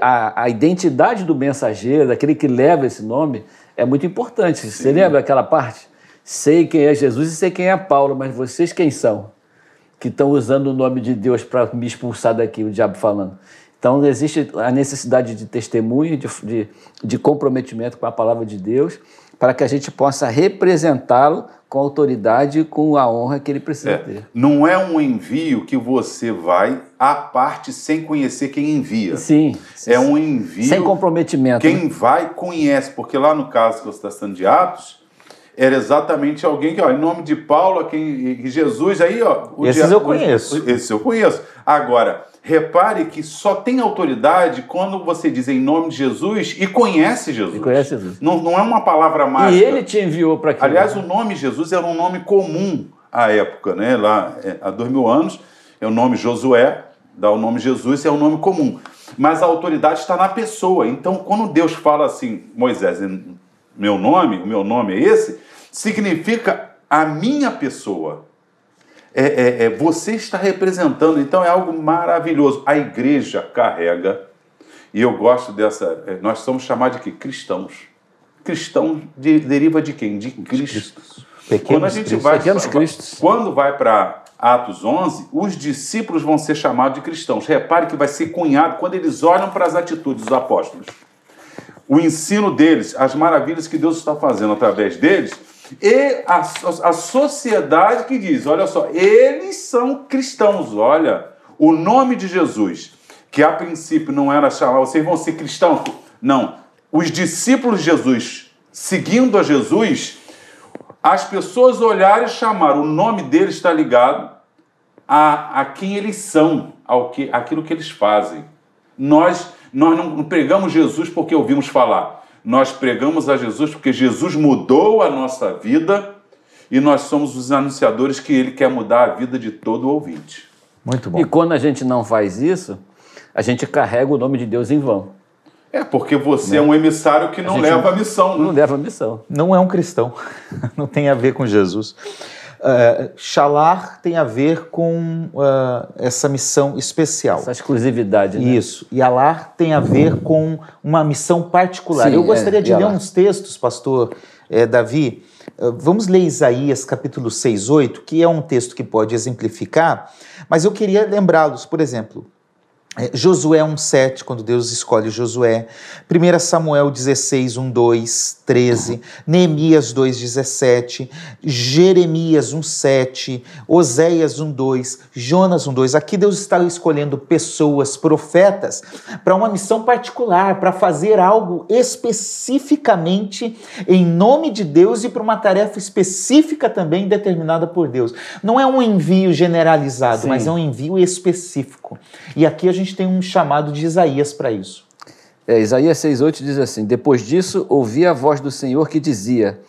a, a identidade do mensageiro, daquele que leva esse nome, é muito importante. Você lembra aquela parte? Sei quem é Jesus e sei quem é Paulo, mas vocês quem são? Que estão usando o nome de Deus para me expulsar daqui, o diabo falando. Então, existe a necessidade de testemunho, de, de, de comprometimento com a palavra de Deus, para que a gente possa representá-lo com a autoridade e com a honra que ele precisa É, ter. não é um envio que você vai à parte sem conhecer quem envia. Sim. É um envio. Sem comprometimento. né? Quem vai conhece, porque lá no caso que você está citando de Atos, era exatamente alguém que, ó, em nome de Paulo, quem, e Jesus, aí, ó. o Esses dia- eu conheço. Esses eu conheço. Agora, repare que só tem autoridade quando você diz em nome de Jesus e conhece Jesus. E conhece Jesus. Não, não é uma palavra mágica. E ele te enviou para aquilo. Aliás, o nome Jesus era um nome comum à época, né? Lá é, há dois mil anos, é o nome Josué, dá o nome Jesus, é um nome comum. Mas a autoridade está na pessoa. Então, quando Deus fala assim, Moisés, meu nome, o meu nome é esse, significa a minha pessoa. É, é- é, você está representando, então é algo maravilhoso. A igreja carrega E eu gosto dessa. é, Nós somos chamados de? Cristãos. Cristão de- deriva de quem? De Cristo. Pequenos Quando a gente vai, Pequenos Cristos. quando vai para Atos 11, os discípulos vão ser chamados de cristãos. Repare que vai ser cunhado quando eles olham para as atitudes dos apóstolos. O ensino deles, as maravilhas que Deus está fazendo através deles, e a, a sociedade que diz: olha só, eles são cristãos. Olha, o nome de Jesus, que a princípio não era chamar, vocês vão ser cristãos. Não. Os discípulos de Jesus, seguindo a Jesus, as pessoas olharem e chamaram, o nome deles está ligado a, a quem eles são, ao que, aquilo que eles fazem. Nós, nós não pregamos Jesus porque ouvimos falar, nós pregamos a Jesus porque Jesus mudou a nossa vida e nós somos os anunciadores que ele quer mudar a vida de todo ouvinte. Muito bom. E quando a gente não faz isso, a gente carrega o nome de Deus em vão. É porque você é um emissário que não gente leva a missão. Não Né? leva a missão. Não é um cristão, *laughs* não tem a ver com Jesus. Uh, Shalar tem a ver com uh, essa missão especial. Essa exclusividade, né? Isso. E Alar tem a ver com uma missão particular. Sim, Eu gostaria é, de ler uns textos, pastor eh, Davi. Uh, Vamos ler Isaías capítulo 6, 8, que é um texto que pode exemplificar, mas eu queria lembrá-los, por exemplo, é, Josué 1,7, quando Deus escolhe Josué. 1 Samuel 16, 1, 2, 13. Neemias 2, 17. Jeremias 1, 7. Oséias 1, 2. Jonas 1, 2. Aqui Deus está escolhendo pessoas, profetas, para uma missão particular, para fazer algo especificamente em nome de Deus e para uma tarefa específica também determinada por Deus. Não é um envio generalizado, Sim. mas é um envio específico. E aqui a gente tem um chamado de Isaías para isso. É, Isaías 6,8 diz assim: Depois disso, ouvi a voz do Senhor que dizia: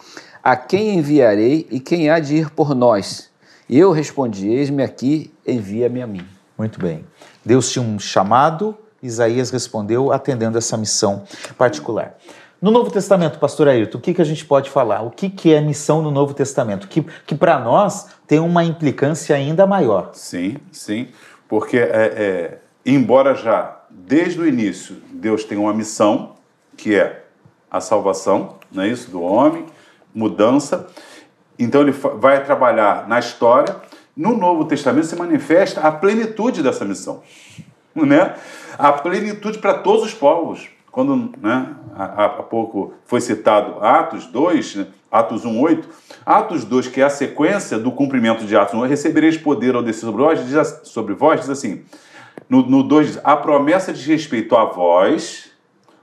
A quem enviarei e quem há de ir por nós? E eu respondi: Eis-me aqui, envia-me a mim. Muito bem. Deus tinha um chamado, Isaías respondeu atendendo essa missão particular. No Novo Testamento, pastor Ayrton, o que, que a gente pode falar? O que, que é missão no Novo Testamento? Que, que para nós tem uma implicância ainda maior. Sim, sim, porque é, é, embora já desde o início Deus tenha uma missão, que é a salvação, não é isso, do homem, mudança, então ele vai trabalhar na história. No Novo Testamento se manifesta a plenitude dessa missão, *laughs* né? A plenitude para todos os povos. Quando, né, há, pouco foi citado Atos 2, né, Atos 1, 8, Atos 2, que é a sequência do cumprimento de Atos 1, recebereis poder ao descer sobre vós, diz, sobre vós, diz assim, no, no 2 diz, a promessa diz respeito a vós,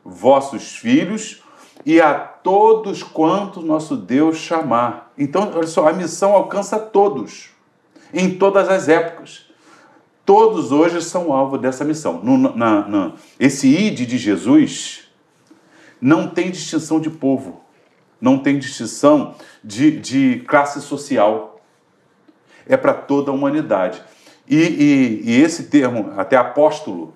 vossos filhos e a todos quanto nosso Deus chamar. Então, olha só, a missão alcança todos, em todas as épocas. Todos hoje são alvo dessa missão. No, na, na- esse ide de Jesus não tem distinção de povo, não tem distinção de, de classe social. É para toda a humanidade. E, e- e esse termo, até apóstolo,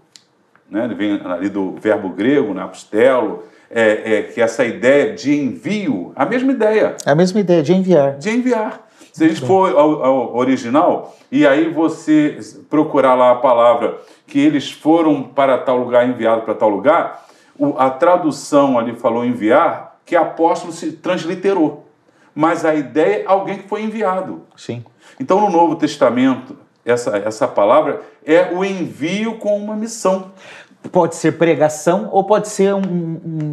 né, ele vem ali do verbo grego, né, apostelo, é, é, que essa ideia de envio, a mesma ideia É a mesma ideia de enviar. de enviar. Se a gente for ao, ao original, e aí você procurar lá a palavra que eles foram para tal lugar, enviado para tal lugar, o- a tradução ali falou enviar, que apóstolo se transliterou. Mas a ideia é alguém que foi enviado. Sim. Então, no Novo Testamento, essa, essa palavra é o envio com uma missão. Pode ser pregação ou pode ser um,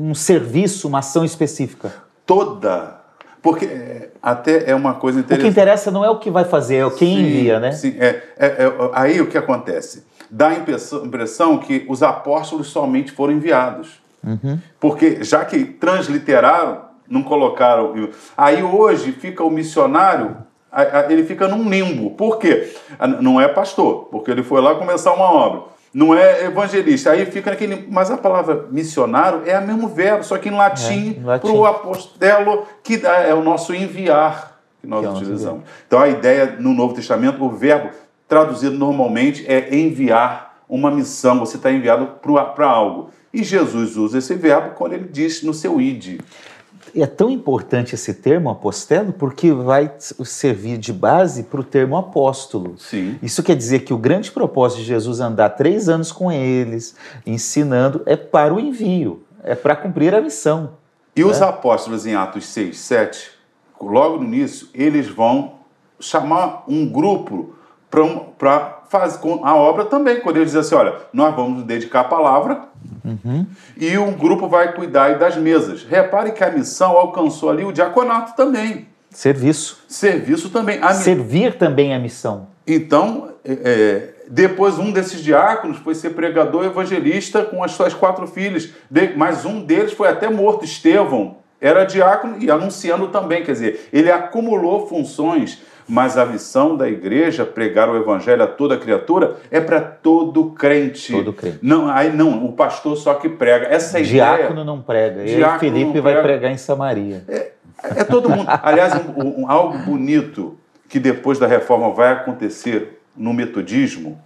um- serviço, uma ação específica. Toda. Porque é, até é uma coisa O que interessante. interessa não é o que vai fazer, é o quem Sim, envia, né? Sim, é, é- é- aí o que acontece? Dá a impressão, que os apóstolos somente foram enviados. Uhum. Porque já que transliteraram, não colocaram. Aí hoje fica o missionário, ele fica num limbo. Por quê? Ah, Não é pastor, porque ele foi lá começar uma obra. Não é evangelista. Aí fica naquele. Mas a palavra missionário é o mesmo verbo, só que em latim, latim. para o apostelo, que dá- é o nosso enviar que nós Que é utilizamos. Então a ideia no Novo Testamento, o verbo traduzido normalmente é enviar uma missão, você está enviado para algo. E Jesus usa esse verbo quando ele diz no seu id. É tão importante esse termo apostelo porque vai servir de base para o termo apóstolo. Sim. Isso quer dizer que o grande propósito de Jesus andar três anos com eles, ensinando, é para o envio, é para cumprir a missão. E os apóstolos em Atos 6, 7, logo no início, eles vão chamar um grupo para fazer com a obra também, quando eles dizem assim, olha, nós vamos dedicar à palavra e um grupo vai cuidar das mesas. Repare que a missão alcançou ali o diaconato também. Serviço. Serviço também. A mi- Servir também a missão. Então, é, é, depois um desses diáconos foi ser pregador evangelista com as suas quatro filhas, De- mas um deles foi até morto, Estevão. Era diácono e anunciando também, quer dizer, ele acumulou funções, mas a missão da igreja, pregar o evangelho a toda criatura, é para todo crente. Todo crente. Não, aí não, o pastor só que prega. Essa ideia Diácono não prega. E Diácono Felipe não vai prega. pregar em Samaria. É todo mundo. Aliás, um- um- algo bonito que depois da reforma vai acontecer no metodismo.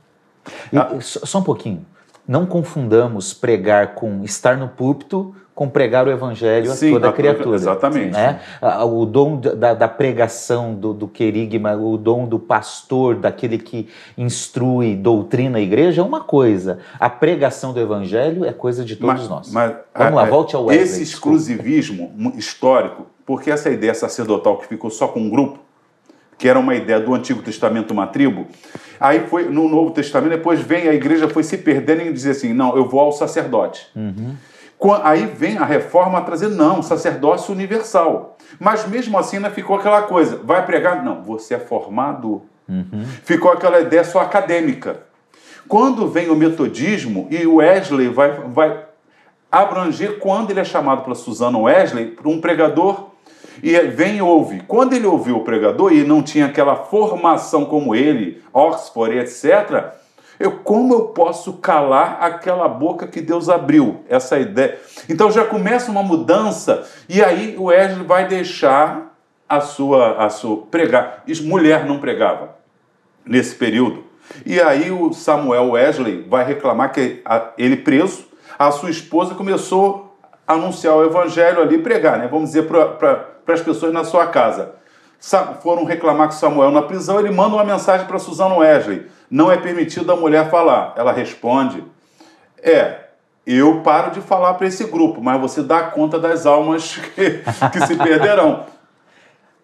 E- Ah. e só um pouquinho. Não confundamos pregar com estar no púlpito com pregar o evangelho Sim, a toda a- criatura. exatamente. né? O dom da, da pregação do, do querigma, o dom do pastor, daquele que instrui, doutrina a igreja, é uma coisa. A pregação do evangelho é coisa de todos nós. mas, Vamos lá, é, volte ao Wesley. Esse exclusivismo histórico, porque essa ideia sacerdotal que ficou só com um grupo, que era uma ideia do Antigo Testamento, uma tribo, aí foi no Novo Testamento, depois vem a igreja foi se perdendo em dizer assim, não, eu vou ao sacerdote. Qua- Aí vem a reforma a trazer, não, sacerdócio universal. Mas mesmo assim ainda ficou aquela coisa, vai pregar? Não, você é formado. Ficou aquela ideia só acadêmica. Quando vem o metodismo, e o Wesley vai, vai abranger quando ele é chamado pela Susana Wesley, para um pregador, e ele vem e ouve. Quando ele ouviu o pregador e não tinha aquela formação como ele, Oxford, etc., eu, como eu posso calar aquela boca que Deus abriu? Essa ideia. Então já começa uma mudança, e aí o Wesley vai deixar a sua, a sua pregar. Mulher não pregava nesse período. E aí o Samuel Wesley vai reclamar que ele preso, a sua esposa começou a anunciar o evangelho ali, pregar, né? Vamos dizer para as pessoas na sua casa. Sa- Foram reclamar com Samuel na prisão, ele manda uma mensagem para Susana Wesley. Não é permitido a mulher falar. Ela responde: É, eu paro de falar para esse grupo, mas você dá conta das almas *laughs* que, que se perderão.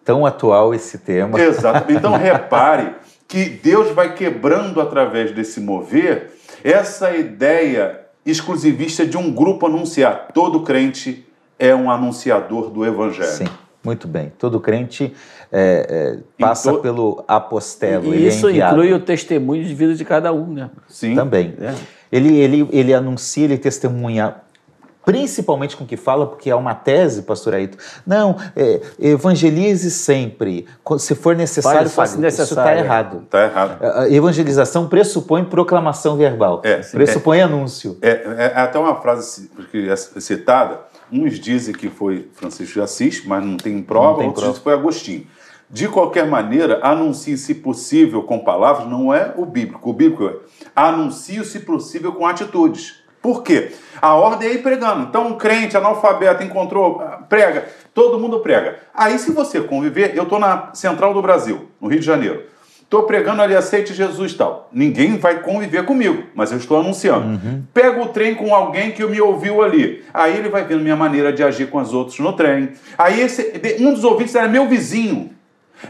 Tão atual esse tema. Exato. Então *laughs* repare que Deus vai quebrando através desse mover essa ideia exclusivista de um grupo anunciar. Todo crente é um anunciador do evangelho. Sim, muito bem. Todo crente é, é, passa to- pelo apostelo. E ele isso é enviado. inclui o testemunho de vida de cada um, né? Sim. Também. É. Ele, ele, ele anuncia, ele testemunha, principalmente com o que fala, porque é uma tese, pastor Aito. Não, é, evangelize sempre. Se for necessário, fale. Isso está necessário. errado. Tá errado. A a evangelização pressupõe proclamação verbal. É, sim. pressupõe anúncio. É, é- é até uma frase que é citada. Uns dizem que foi Francisco de Assis, mas não tem prova. Não tem outros prova. dizem que foi Agostinho. De qualquer maneira, anuncie se possível com palavras, não é o bíblico. O bíblico é anuncie se possível com atitudes. Por quê? A ordem é ir pregando. Então, um crente analfabeto encontrou, ah, prega, todo mundo prega. Aí, se você conviver, eu estou na Central do Brasil, no Rio de Janeiro. Estou pregando ali, aceite Jesus e tal. Ninguém vai conviver comigo, mas eu estou anunciando. Pego o trem com alguém que me ouviu ali. Aí ele vai vendo minha maneira de agir com os outros no trem. Aí esse, um dos ouvintes era meu vizinho.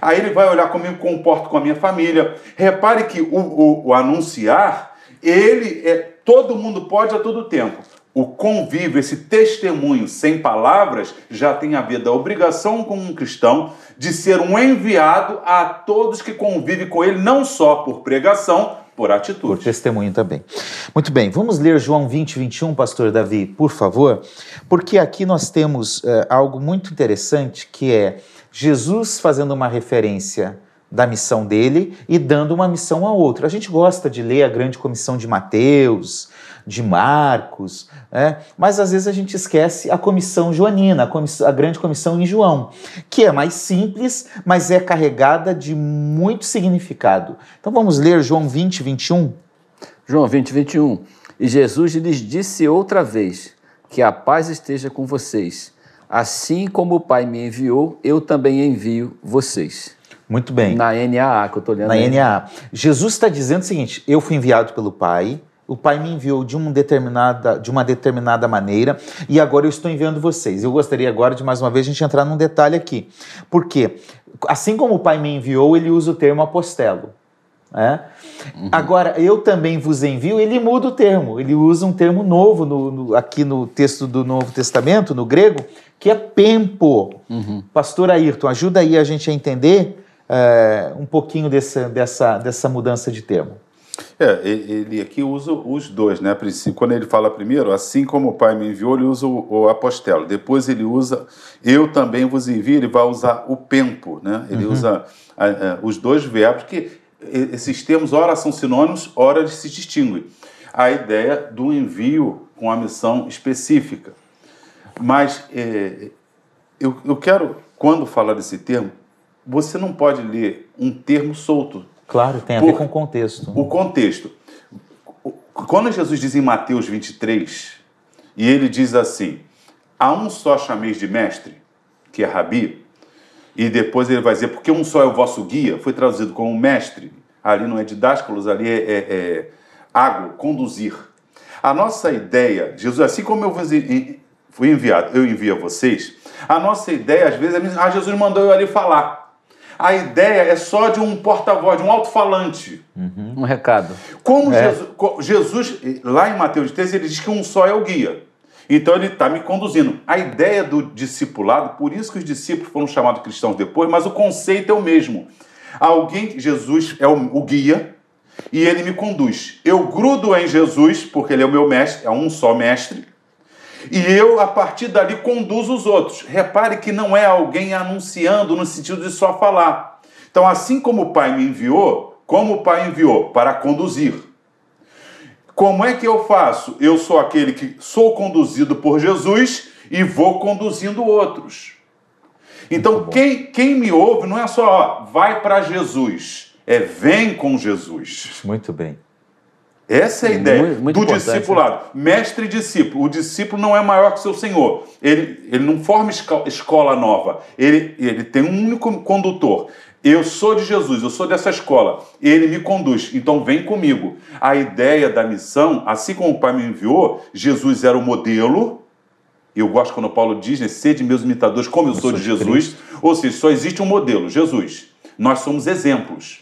Aí ele vai olhar como eu me comporto com a minha família. Repare que o, o- o anunciar, ele é todo mundo pode a todo tempo. O convívio, esse testemunho sem palavras, já tem a ver da obrigação como um cristão de ser um enviado a todos que convivem com ele, não só por pregação, por Por atitude. testemunho também. Muito bem, vamos ler João 20, 21, pastor Davi, por favor, porque aqui nós temos eh, algo muito interessante que é Jesus fazendo uma referência da missão dele e dando uma missão a outro. A gente gosta de ler a grande comissão de Mateus, de Marcos, né? mas às vezes a gente esquece a comissão joanina, a, comiss- a grande comissão em João, que é mais simples, mas é carregada de muito significado. Então vamos ler João 20, 21. João 20, 21. E Jesus lhes disse outra vez: Que a paz esteja com vocês. Assim como o Pai me enviou, eu também envio vocês. Muito bem. Na NAA, que eu estou lendo. Na aí. NAA. Jesus está dizendo o seguinte: eu fui enviado pelo Pai, o Pai me enviou de, um determinada, de uma determinada maneira e agora eu estou enviando vocês. Eu gostaria agora de mais uma vez a gente entrar num detalhe aqui. Por quê? Assim como o Pai me enviou, ele usa o termo apostelo. É? Uhum. Agora, eu também vos envio, ele muda o termo, ele usa um termo novo no, no, aqui no texto do Novo Testamento, no grego, que é pempo. Uhum. Pastor Ayrton, ajuda aí a gente a entender é, um pouquinho dessa, dessa, dessa mudança de termo. É, ele aqui usa os dois, né? Quando ele fala primeiro, assim como o Pai me enviou, ele usa o, apostelo. Depois ele usa, eu também vos envio, ele vai usar o pempo, né? Ele uhum. usa os dois verbos, que esses termos, ora são sinônimos, ora eles se distinguem. A ideia do envio com a missão específica. Mas é, eu, eu quero, quando falar desse termo, você não pode ler um termo solto. Claro, tem a ver com o contexto. O contexto. Quando Jesus diz em Mateus 23, e ele diz assim: há um só chamês de mestre, que é Rabi, e depois ele vai dizer, porque um só é o vosso guia, foi traduzido como mestre, ali não é didásculos, ali é, é, é água, conduzir. A nossa ideia, Jesus, assim como eu fui enviado, eu envio a vocês, a nossa ideia às vezes é, ah, Jesus mandou eu ali falar. A ideia é só de um porta-voz, de um alto-falante. Uhum. Um recado. Como é. Jesus, Jesus, lá em Mateus 13, ele diz que um só é o guia. Então ele está me conduzindo. A ideia do discipulado, por isso que os discípulos foram chamados cristãos depois, mas o conceito é o mesmo. Alguém, Jesus é o, o guia e ele me conduz. Eu grudo em Jesus, porque ele é o meu mestre, é um só mestre, e eu, a partir dali, conduzo os outros. Repare que não é alguém anunciando no sentido de só falar. Então, assim como o Pai me enviou, como o Pai enviou? Para conduzir. Como é que eu faço? Eu sou aquele que sou conduzido por Jesus e vou conduzindo outros. Então, quem, quem me ouve não é só ó, vai para Jesus, é vem com Jesus. Muito bem. Essa é a ideia muito, muito do discipulado. Né? Mestre e discípulo. O discípulo não é maior que seu senhor. Ele, ele não forma escola nova. Ele, ele tem um único condutor. Eu sou de Jesus, eu sou dessa escola. Ele me conduz, então vem comigo. A ideia da missão, assim como o Pai me enviou, Jesus era o modelo. Eu gosto quando Paulo diz, né, sede meus imitadores, como eu, eu sou, sou de Jesus. Ou seja, só existe um modelo, Jesus. Nós somos exemplos.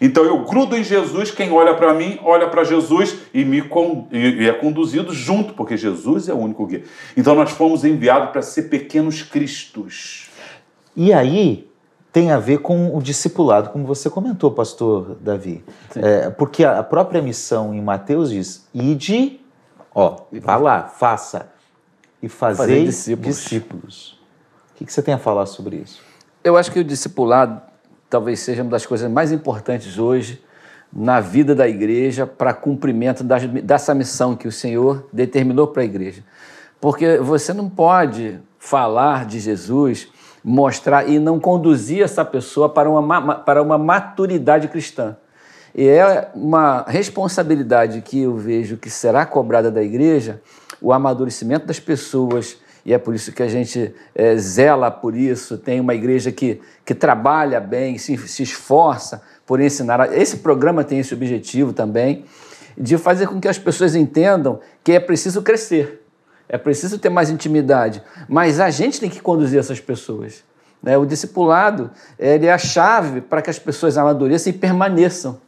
Então eu grudo em Jesus, quem olha para mim, olha para Jesus e me con... e é conduzido junto, porque Jesus é o único guia. Então nós fomos enviados para ser pequenos cristos. E aí, tem a ver com o discipulado, como você comentou, pastor Davi. É, porque a própria missão em Mateus diz: ide, ó, vá lá, faça e fazei discípulos. discípulos. O que, que você tem a falar sobre isso? Eu acho que o discipulado talvez seja uma das coisas mais importantes hoje na vida da igreja para cumprimento das, dessa missão que o Senhor determinou para a igreja. Porque você não pode falar de Jesus mostrar e não conduzir essa pessoa para uma, para uma maturidade cristã. E é uma responsabilidade que eu vejo que será cobrada da igreja o amadurecimento das pessoas, e é por isso que a gente é, zela por isso. Tem uma igreja que, que trabalha bem, se, se esforça por ensinar. Esse programa tem esse objetivo também, de fazer com que as pessoas entendam que é preciso crescer. É preciso ter mais intimidade, mas a gente tem que conduzir essas pessoas. Né? O discipulado ele é a chave para que as pessoas amadureçam e permaneçam.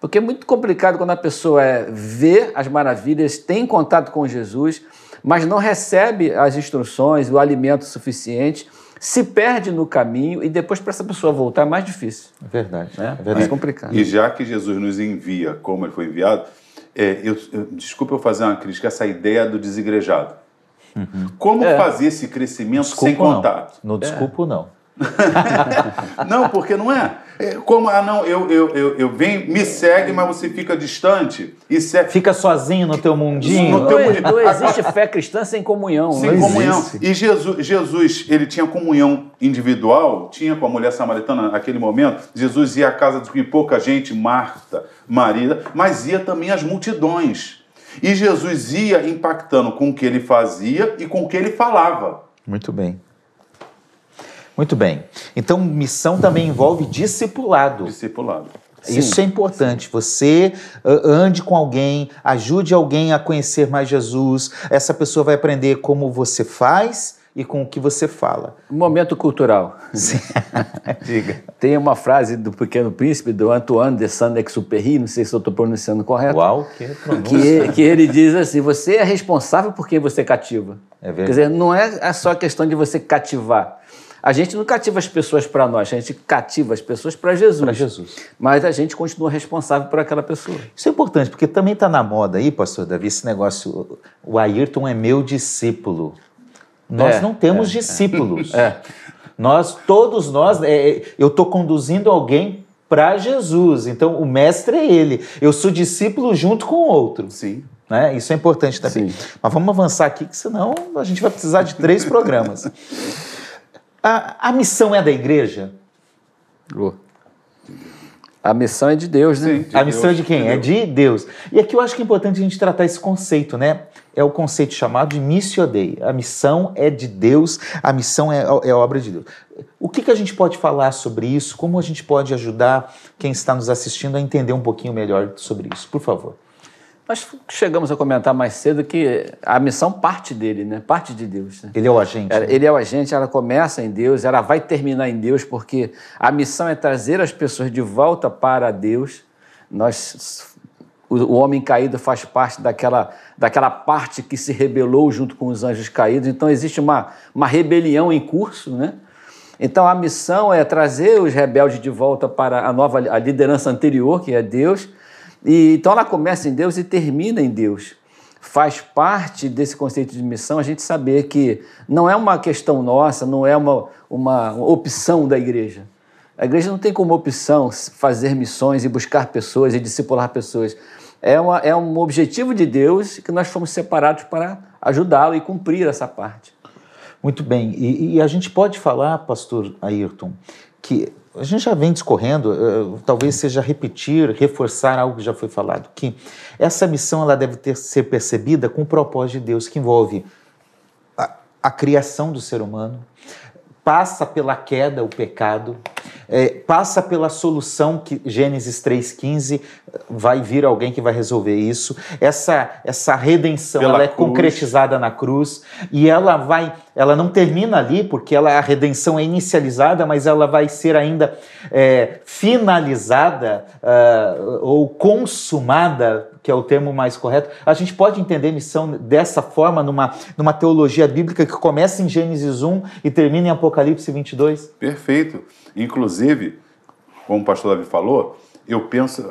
Porque é muito complicado quando a pessoa é, vê as maravilhas, tem contato com Jesus, mas não recebe as instruções, o alimento suficiente, se perde no caminho e depois para essa pessoa voltar é mais difícil. É verdade. É, é mais complicado. E já que Jesus nos envia como ele foi enviado, é, eu, eu, desculpa eu fazer uma crítica, essa ideia do desigrejado. Uhum. Como é. fazer esse crescimento desculpa, sem contato? Não, não desculpo, *laughs* não. não, porque não é. É. Como, ah, não, eu, eu, eu, eu venho, me segue, mas você fica distante. E se... Fica sozinho no teu mundinho. No teu mundinho. Não, existe fé cristã sem comunhão. Sem não comunhão. Existe. E Jesus, Jesus, ele tinha comunhão individual, tinha com a mulher samaritana naquele momento. Jesus ia à casa de pouca gente, Marta, Maria, mas ia também às multidões. E Jesus ia impactando com o que ele fazia e com o que ele falava. Muito bem. Muito bem. Então, missão também envolve discipulado. Discipulado. Isso Sim, é importante. Você uh, ande com alguém, ajude alguém a conhecer mais Jesus. Essa pessoa vai aprender como você faz e com o que você fala. Momento cultural. *laughs* Diga. Tem uma frase do Pequeno Príncipe, do Antoine de Saint-Exupéry, não sei se eu estou pronunciando correto, Uau, que pronúncia. que, que ele diz assim: você é responsável por quem você cativa. É Quer verdade. dizer, não é só questão de você cativar. A gente não cativa as pessoas para nós, a gente cativa as pessoas para Jesus. Para Jesus. Mas a gente continua responsável por aquela pessoa. Isso é importante, porque também está na moda aí, pastor Davi, esse negócio, o Ayrton é meu discípulo. Nós É, não temos discípulos. *laughs* Nós, todos nós, é, é, eu estou conduzindo alguém para Jesus. Então, o mestre é ele. Eu sou discípulo junto com o outro. Sim. Né? Isso é importante também. Sim. Mas vamos avançar aqui, que senão a gente vai precisar de três programas. *laughs* A, a missão é da igreja? A missão é de Deus, né? Sim. De a missão é de Deus, quem? de É Deus. de Deus. E aqui eu acho que é importante a gente tratar esse conceito, né? É o conceito chamado de missio dei. A missão é de Deus, a missão é, é obra de Deus. O que, que a gente pode falar sobre isso? Como a gente pode ajudar quem está nos assistindo a entender um pouquinho melhor sobre isso? Por favor. Nós chegamos a comentar mais cedo que a missão parte dele, né? Parte de Deus. né? Ele é o agente. Ela- né? Ele é o agente, ela começa em Deus, ela vai terminar em Deus, porque a missão é trazer as pessoas de volta para Deus. Nós, o, o homem caído faz parte daquela, daquela parte que se rebelou junto com os anjos caídos. Então existe uma, uma rebelião em curso, né? Então a missão é trazer os rebeldes de volta para a nova a liderança anterior, que é Deus. E então ela começa em Deus e termina em Deus faz parte desse conceito de missão a gente saber que não é uma questão nossa, não é uma, uma opção da igreja. A igreja não tem como opção fazer missões e buscar pessoas e discipular pessoas. É, uma, é um objetivo de Deus que nós fomos separados para ajudá-lo e cumprir essa parte. Muito bem. E, e a gente pode falar, pastor Ayrton, que a gente já vem discorrendo, eh, talvez seja repetir, reforçar algo que já foi falado, que essa missão ela deve ter, ser percebida com o propósito de Deus, que envolve a, a criação do ser humano, passa pela queda, o pecado, eh, passa pela solução que Gênesis 3,15 vai vir alguém que vai resolver isso. Essa, essa redenção Pela ela é cruz. concretizada na cruz e ela vai, ela não termina ali porque ela, a redenção é inicializada, mas ela vai ser ainda é, finalizada ah, ou consumada, que é o termo mais correto. A gente pode entender missão dessa forma numa, numa teologia bíblica que começa em Gênesis 1 e termina em Apocalipse 22? Perfeito. Inclusive, como o pastor Davi falou, eu penso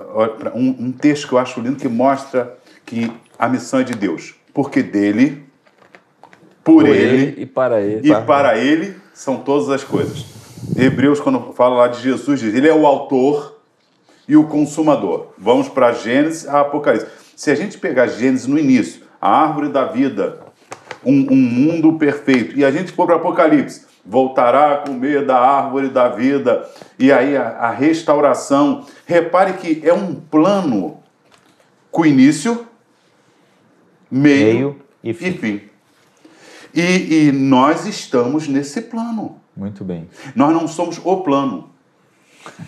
um, um texto que eu acho lindo que mostra que a missão é de Deus. Porque dele, por, ele, e para ele. e para ele são todas as coisas. Hebreus, quando fala lá de Jesus, diz: Ele é o autor e o consumador. Vamos para Gênesis a Apocalipse. Se a gente pegar Gênesis no início, a árvore da vida, um, um mundo perfeito, e a gente for para Apocalipse, voltará a comer da árvore da vida, e aí a, a restauração. Repare que é um plano com início, meio, Meio e e fim. fim. E, e nós estamos nesse plano. Muito bem. Nós não somos o plano.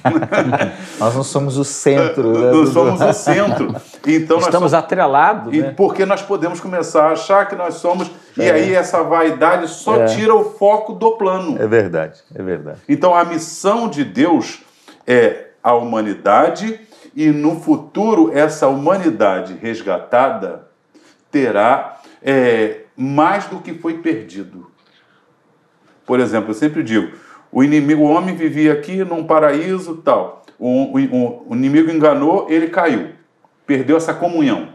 *laughs* Nós não somos o centro. né, Nós somos o centro. Então nós Estamos somos- atrelados, E né? porque nós podemos começar a achar que nós somos, e É. aí essa vaidade só tira o foco do plano. É verdade, é verdade. Então a missão de Deus é a humanidade, e no futuro essa humanidade resgatada terá é, mais do que foi perdido. Por exemplo, eu sempre digo, o inimigo, o homem vivia aqui num paraíso tal. O, o- o inimigo enganou, ele caiu, perdeu essa comunhão.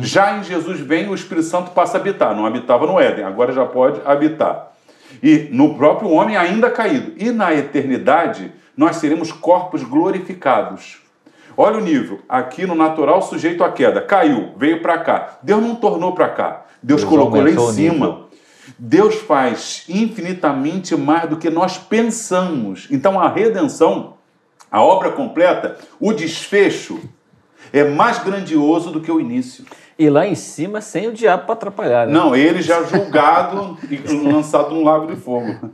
Já em Jesus vem o Espírito Santo passa a habitar. Não habitava no Éden, agora já pode habitar. E no próprio homem ainda caído. E na eternidade nós seremos corpos glorificados. Olha o nível. Aqui no natural, sujeito à queda. Caiu, veio para cá. Deus não tornou para cá. Deus, Deus colocou lá em cima. Deus faz infinitamente mais do que nós pensamos. Então a redenção, a obra completa, o desfecho é mais grandioso do que o início. E lá em cima, sem o diabo para atrapalhar. Né? Não, ele já julgado *laughs* e lançado num lago de fogo.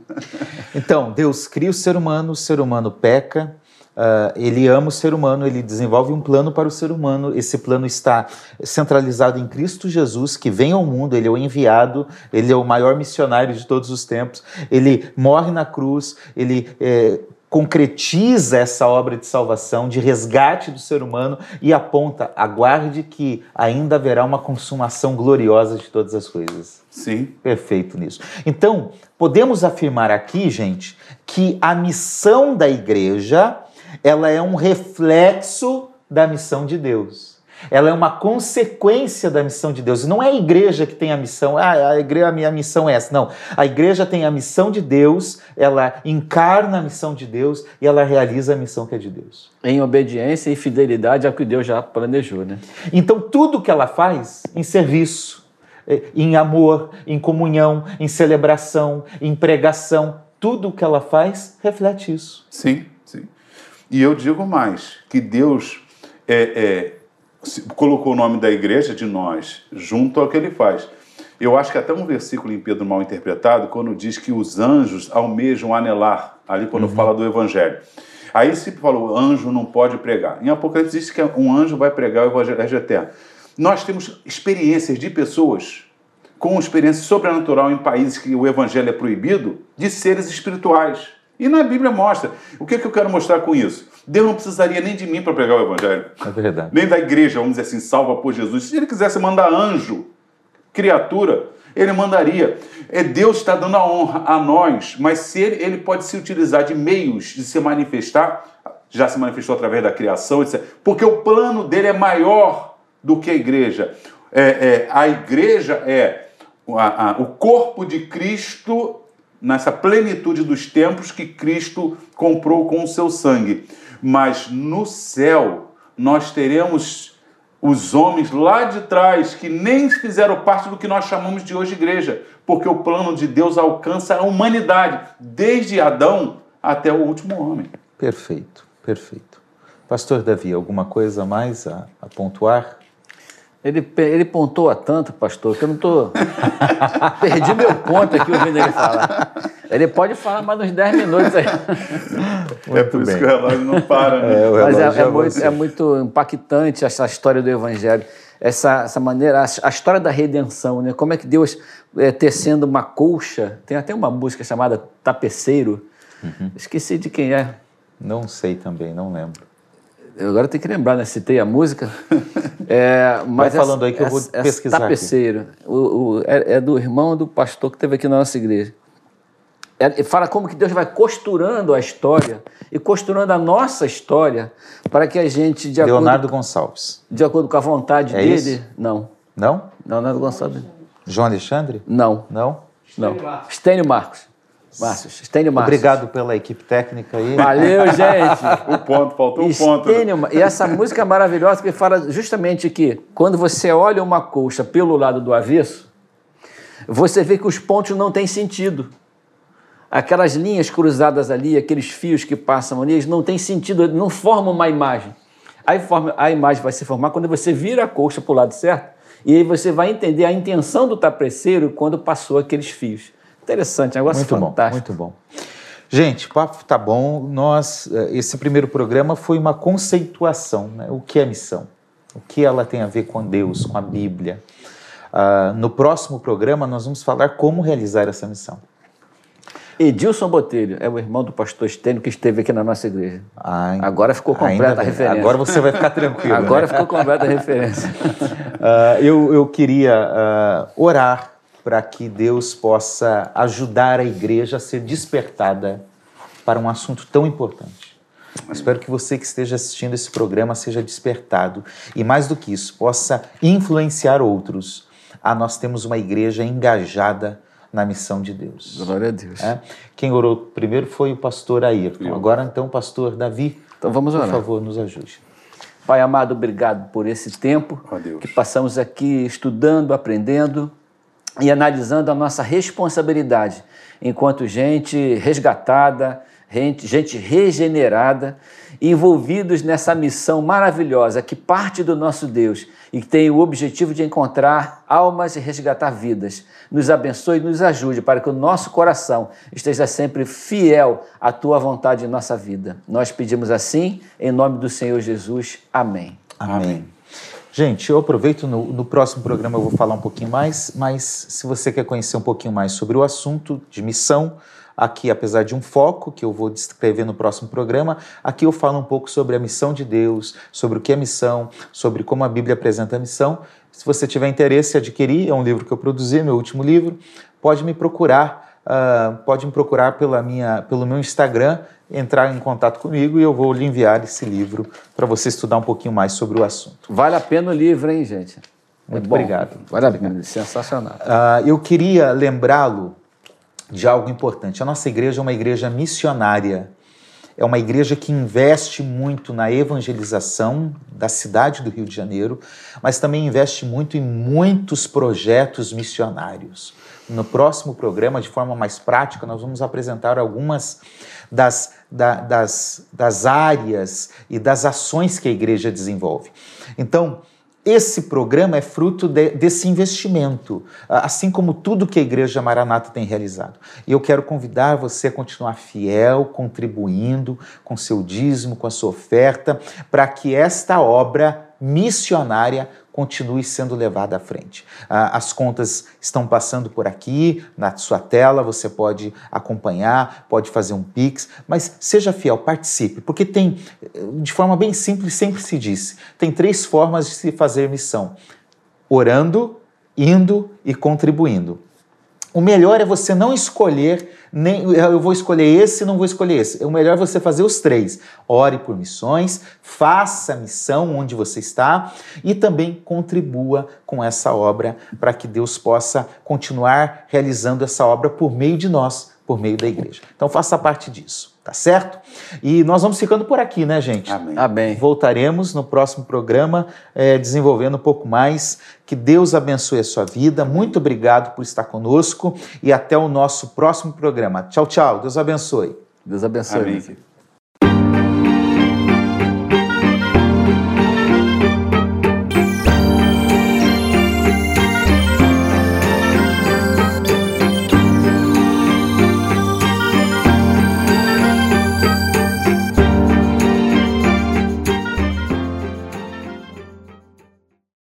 Então, Deus cria o ser humano, o ser humano peca, Uh, ele ama o ser humano, ele desenvolve um plano para o ser humano. Esse plano está centralizado em Cristo Jesus, que vem ao mundo, ele é o enviado, ele é o maior missionário de todos os tempos. Ele morre na cruz, ele é, concretiza essa obra de salvação, de resgate do ser humano e aponta, aguarde que ainda haverá uma consumação gloriosa de todas as coisas. Sim. Perfeito nisso. Então, podemos afirmar aqui, gente, que a missão da igreja ela é um reflexo da missão de Deus. Ela é uma consequência da missão de Deus. Não é a igreja que tem a missão, ah, a igreja, a minha missão é essa. Não. A igreja tem a missão de Deus, ela encarna a missão de Deus e ela realiza a missão que é de Deus. Em obediência e fidelidade ao que Deus já planejou, né? Então, tudo que ela faz em serviço, eh, em amor, em comunhão, em celebração, em pregação, tudo que ela faz reflete isso. Sim. E eu digo mais, que Deus é, é, colocou o nome da igreja, de nós, junto ao que ele faz. Eu acho que até um versículo em Pedro mal interpretado, quando diz que os anjos almejam anelar, ali quando uhum. fala do evangelho. Aí se falou, anjo não pode pregar. Em Apocalipse diz que um anjo vai pregar o evangelho eterno. Nós temos experiências de pessoas com experiência sobrenatural em países que o evangelho é proibido, de seres espirituais. E na Bíblia mostra. O que, é que eu quero mostrar com isso? Deus não precisaria nem de mim para pregar o Evangelho. É verdade. Nem da igreja, vamos dizer assim, salva por Jesus. Se ele quisesse mandar anjo, criatura, ele mandaria. É Deus está dando a honra a nós, mas se ele, ele pode se utilizar de meios de se manifestar, já se manifestou através da criação, etc. Porque o plano dele é maior do que a igreja. É, é, a igreja é a, a, o corpo de Cristo nessa plenitude dos tempos que Cristo comprou com o seu sangue. Mas no céu nós teremos os homens lá de trás que nem fizeram parte do que nós chamamos de hoje igreja, porque o plano de Deus alcança a humanidade, desde Adão até o último homem. Perfeito, perfeito. Pastor Davi, alguma coisa mais a, a pontuar? Ele, ele pontua tanto, pastor, que eu não estou. *laughs* Perdi meu ponto aqui ouvindo ele falar. Ele pode falar mais uns 10 minutos aí. é por bem. isso que o relógio não para, né? É, Mas é, é, muito, é, muito, impactante essa história do Evangelho. Essa, essa maneira, a, a história da redenção, né? Como é que Deus, é, tecendo uma colcha, tem até uma música chamada Tapeceiro. Uhum. Esqueci de quem é. Não sei também, não lembro. Agora tenho que lembrar, né? Citei a música. *laughs* É, mas Vai falando aí que eu vou pesquisar. Tapeceiro. O, o, é, é, do irmão do pastor que teve aqui na nossa igreja. É, fala como que Deus vai costurando a história e costurando a nossa história para que a gente, de Leonardo acordo, Gonçalves. De acordo com a vontade é dele. Isso? Não. Não? Leonardo Gonçalves. João Alexandre? Não. Não? Não. Estênio Marcos. Márcio, Estênio Márcio. Obrigado pela equipe técnica aí. Valeu, *laughs* gente. o ponto, faltou um ponto. Né? E essa *laughs* música é maravilhosa que fala justamente que quando você olha uma colcha pelo lado do avesso, você vê que os pontos não têm sentido. Aquelas linhas cruzadas ali, aqueles fios que passam ali, eles não têm sentido, não formam uma imagem. Aí forma, a imagem vai se formar quando você vira a colcha para o lado certo, e aí você vai entender a intenção do tapreceiro quando passou aqueles fios. Interessante, negócio muito fantástico. Bom, muito bom. Gente, o papo tá bom. Nós, eh, esse primeiro programa foi uma conceituação, né? O que é missão? O que ela tem a ver com Deus, com a Bíblia? Uh, no próximo programa nós vamos falar como realizar essa missão. Edilson Botelho é o irmão do pastor Estênio que esteve aqui na nossa igreja. Ai, agora ficou completa a referência. Agora você vai ficar tranquilo. agora né? ficou completa a referência. Uh, *laughs* eu, eu queria uh, orar para que Deus possa ajudar a igreja a ser despertada para um assunto tão importante. Espero que você que esteja assistindo esse programa seja despertado e, mais do que isso, possa influenciar outros. Ah, nós temos uma igreja engajada na missão de Deus. Glória a Deus. É? Quem orou primeiro foi o pastor Ayrton. Agora, então, o pastor Davi. Então vamos orar. Por favor, nos ajude. Pai amado, obrigado por esse tempo oh, que passamos aqui estudando, aprendendo e analisando a nossa responsabilidade enquanto gente resgatada, gente regenerada, envolvidos nessa missão maravilhosa que parte do nosso Deus e que tem o objetivo de encontrar almas e resgatar vidas. Nos abençoe e nos ajude para que o nosso coração esteja sempre fiel à tua vontade em nossa vida. Nós pedimos assim, em nome do Senhor Jesus. Amém. Amém. Gente, eu aproveito no, no, próximo programa eu vou falar um pouquinho mais, mas se você quer conhecer um pouquinho mais sobre o assunto de missão, aqui, apesar de um foco que eu vou descrever no próximo programa, aqui eu falo um pouco sobre a missão de Deus, sobre o que é missão, sobre como a Bíblia apresenta a missão. Se você tiver interesse em adquirir, é um livro que eu produzi, meu último livro, pode me procurar, uh, pode me procurar pela minha, pelo meu Instagram, entrar em contato comigo e eu vou lhe enviar esse livro para você estudar um pouquinho mais sobre o assunto. Vale a pena o livro, hein, gente? Muito é obrigado. Vale a pena, sensacional. Uh, eu queria lembrá-lo de algo importante. A nossa igreja é uma igreja missionária. É uma igreja que investe muito na evangelização da cidade do Rio de Janeiro, mas também investe muito em muitos projetos missionários. No próximo programa, de forma mais prática, nós vamos apresentar algumas das, da, das, das áreas e das ações que a igreja desenvolve. Então, esse programa é fruto de, desse investimento, assim como tudo que a Igreja Maranata tem realizado. E eu quero convidar você a continuar fiel, contribuindo com seu dízimo, com a sua oferta, para que esta obra missionária continue sendo levada à frente. Ah, as contas estão passando por aqui, na sua tela, você pode acompanhar, pode fazer um Pix, mas seja fiel, participe, porque tem, de forma bem simples, sempre se disse, tem três formas de se fazer missão: orando, indo e contribuindo. O melhor é você não escolher, nem eu vou escolher esse, não vou escolher esse. O melhor é você fazer os três. Ore por missões, faça a missão onde você está e também contribua com essa obra para que Deus possa continuar realizando essa obra por meio de nós, por meio da igreja. Então faça parte disso. Tá certo? E nós vamos ficando por aqui, né, gente? Amém. Amém. Voltaremos no próximo programa é, desenvolvendo um pouco mais. Que Deus abençoe a sua vida. Muito obrigado por estar conosco e até o nosso próximo programa. Tchau, tchau. Deus abençoe. Deus abençoe. Amém.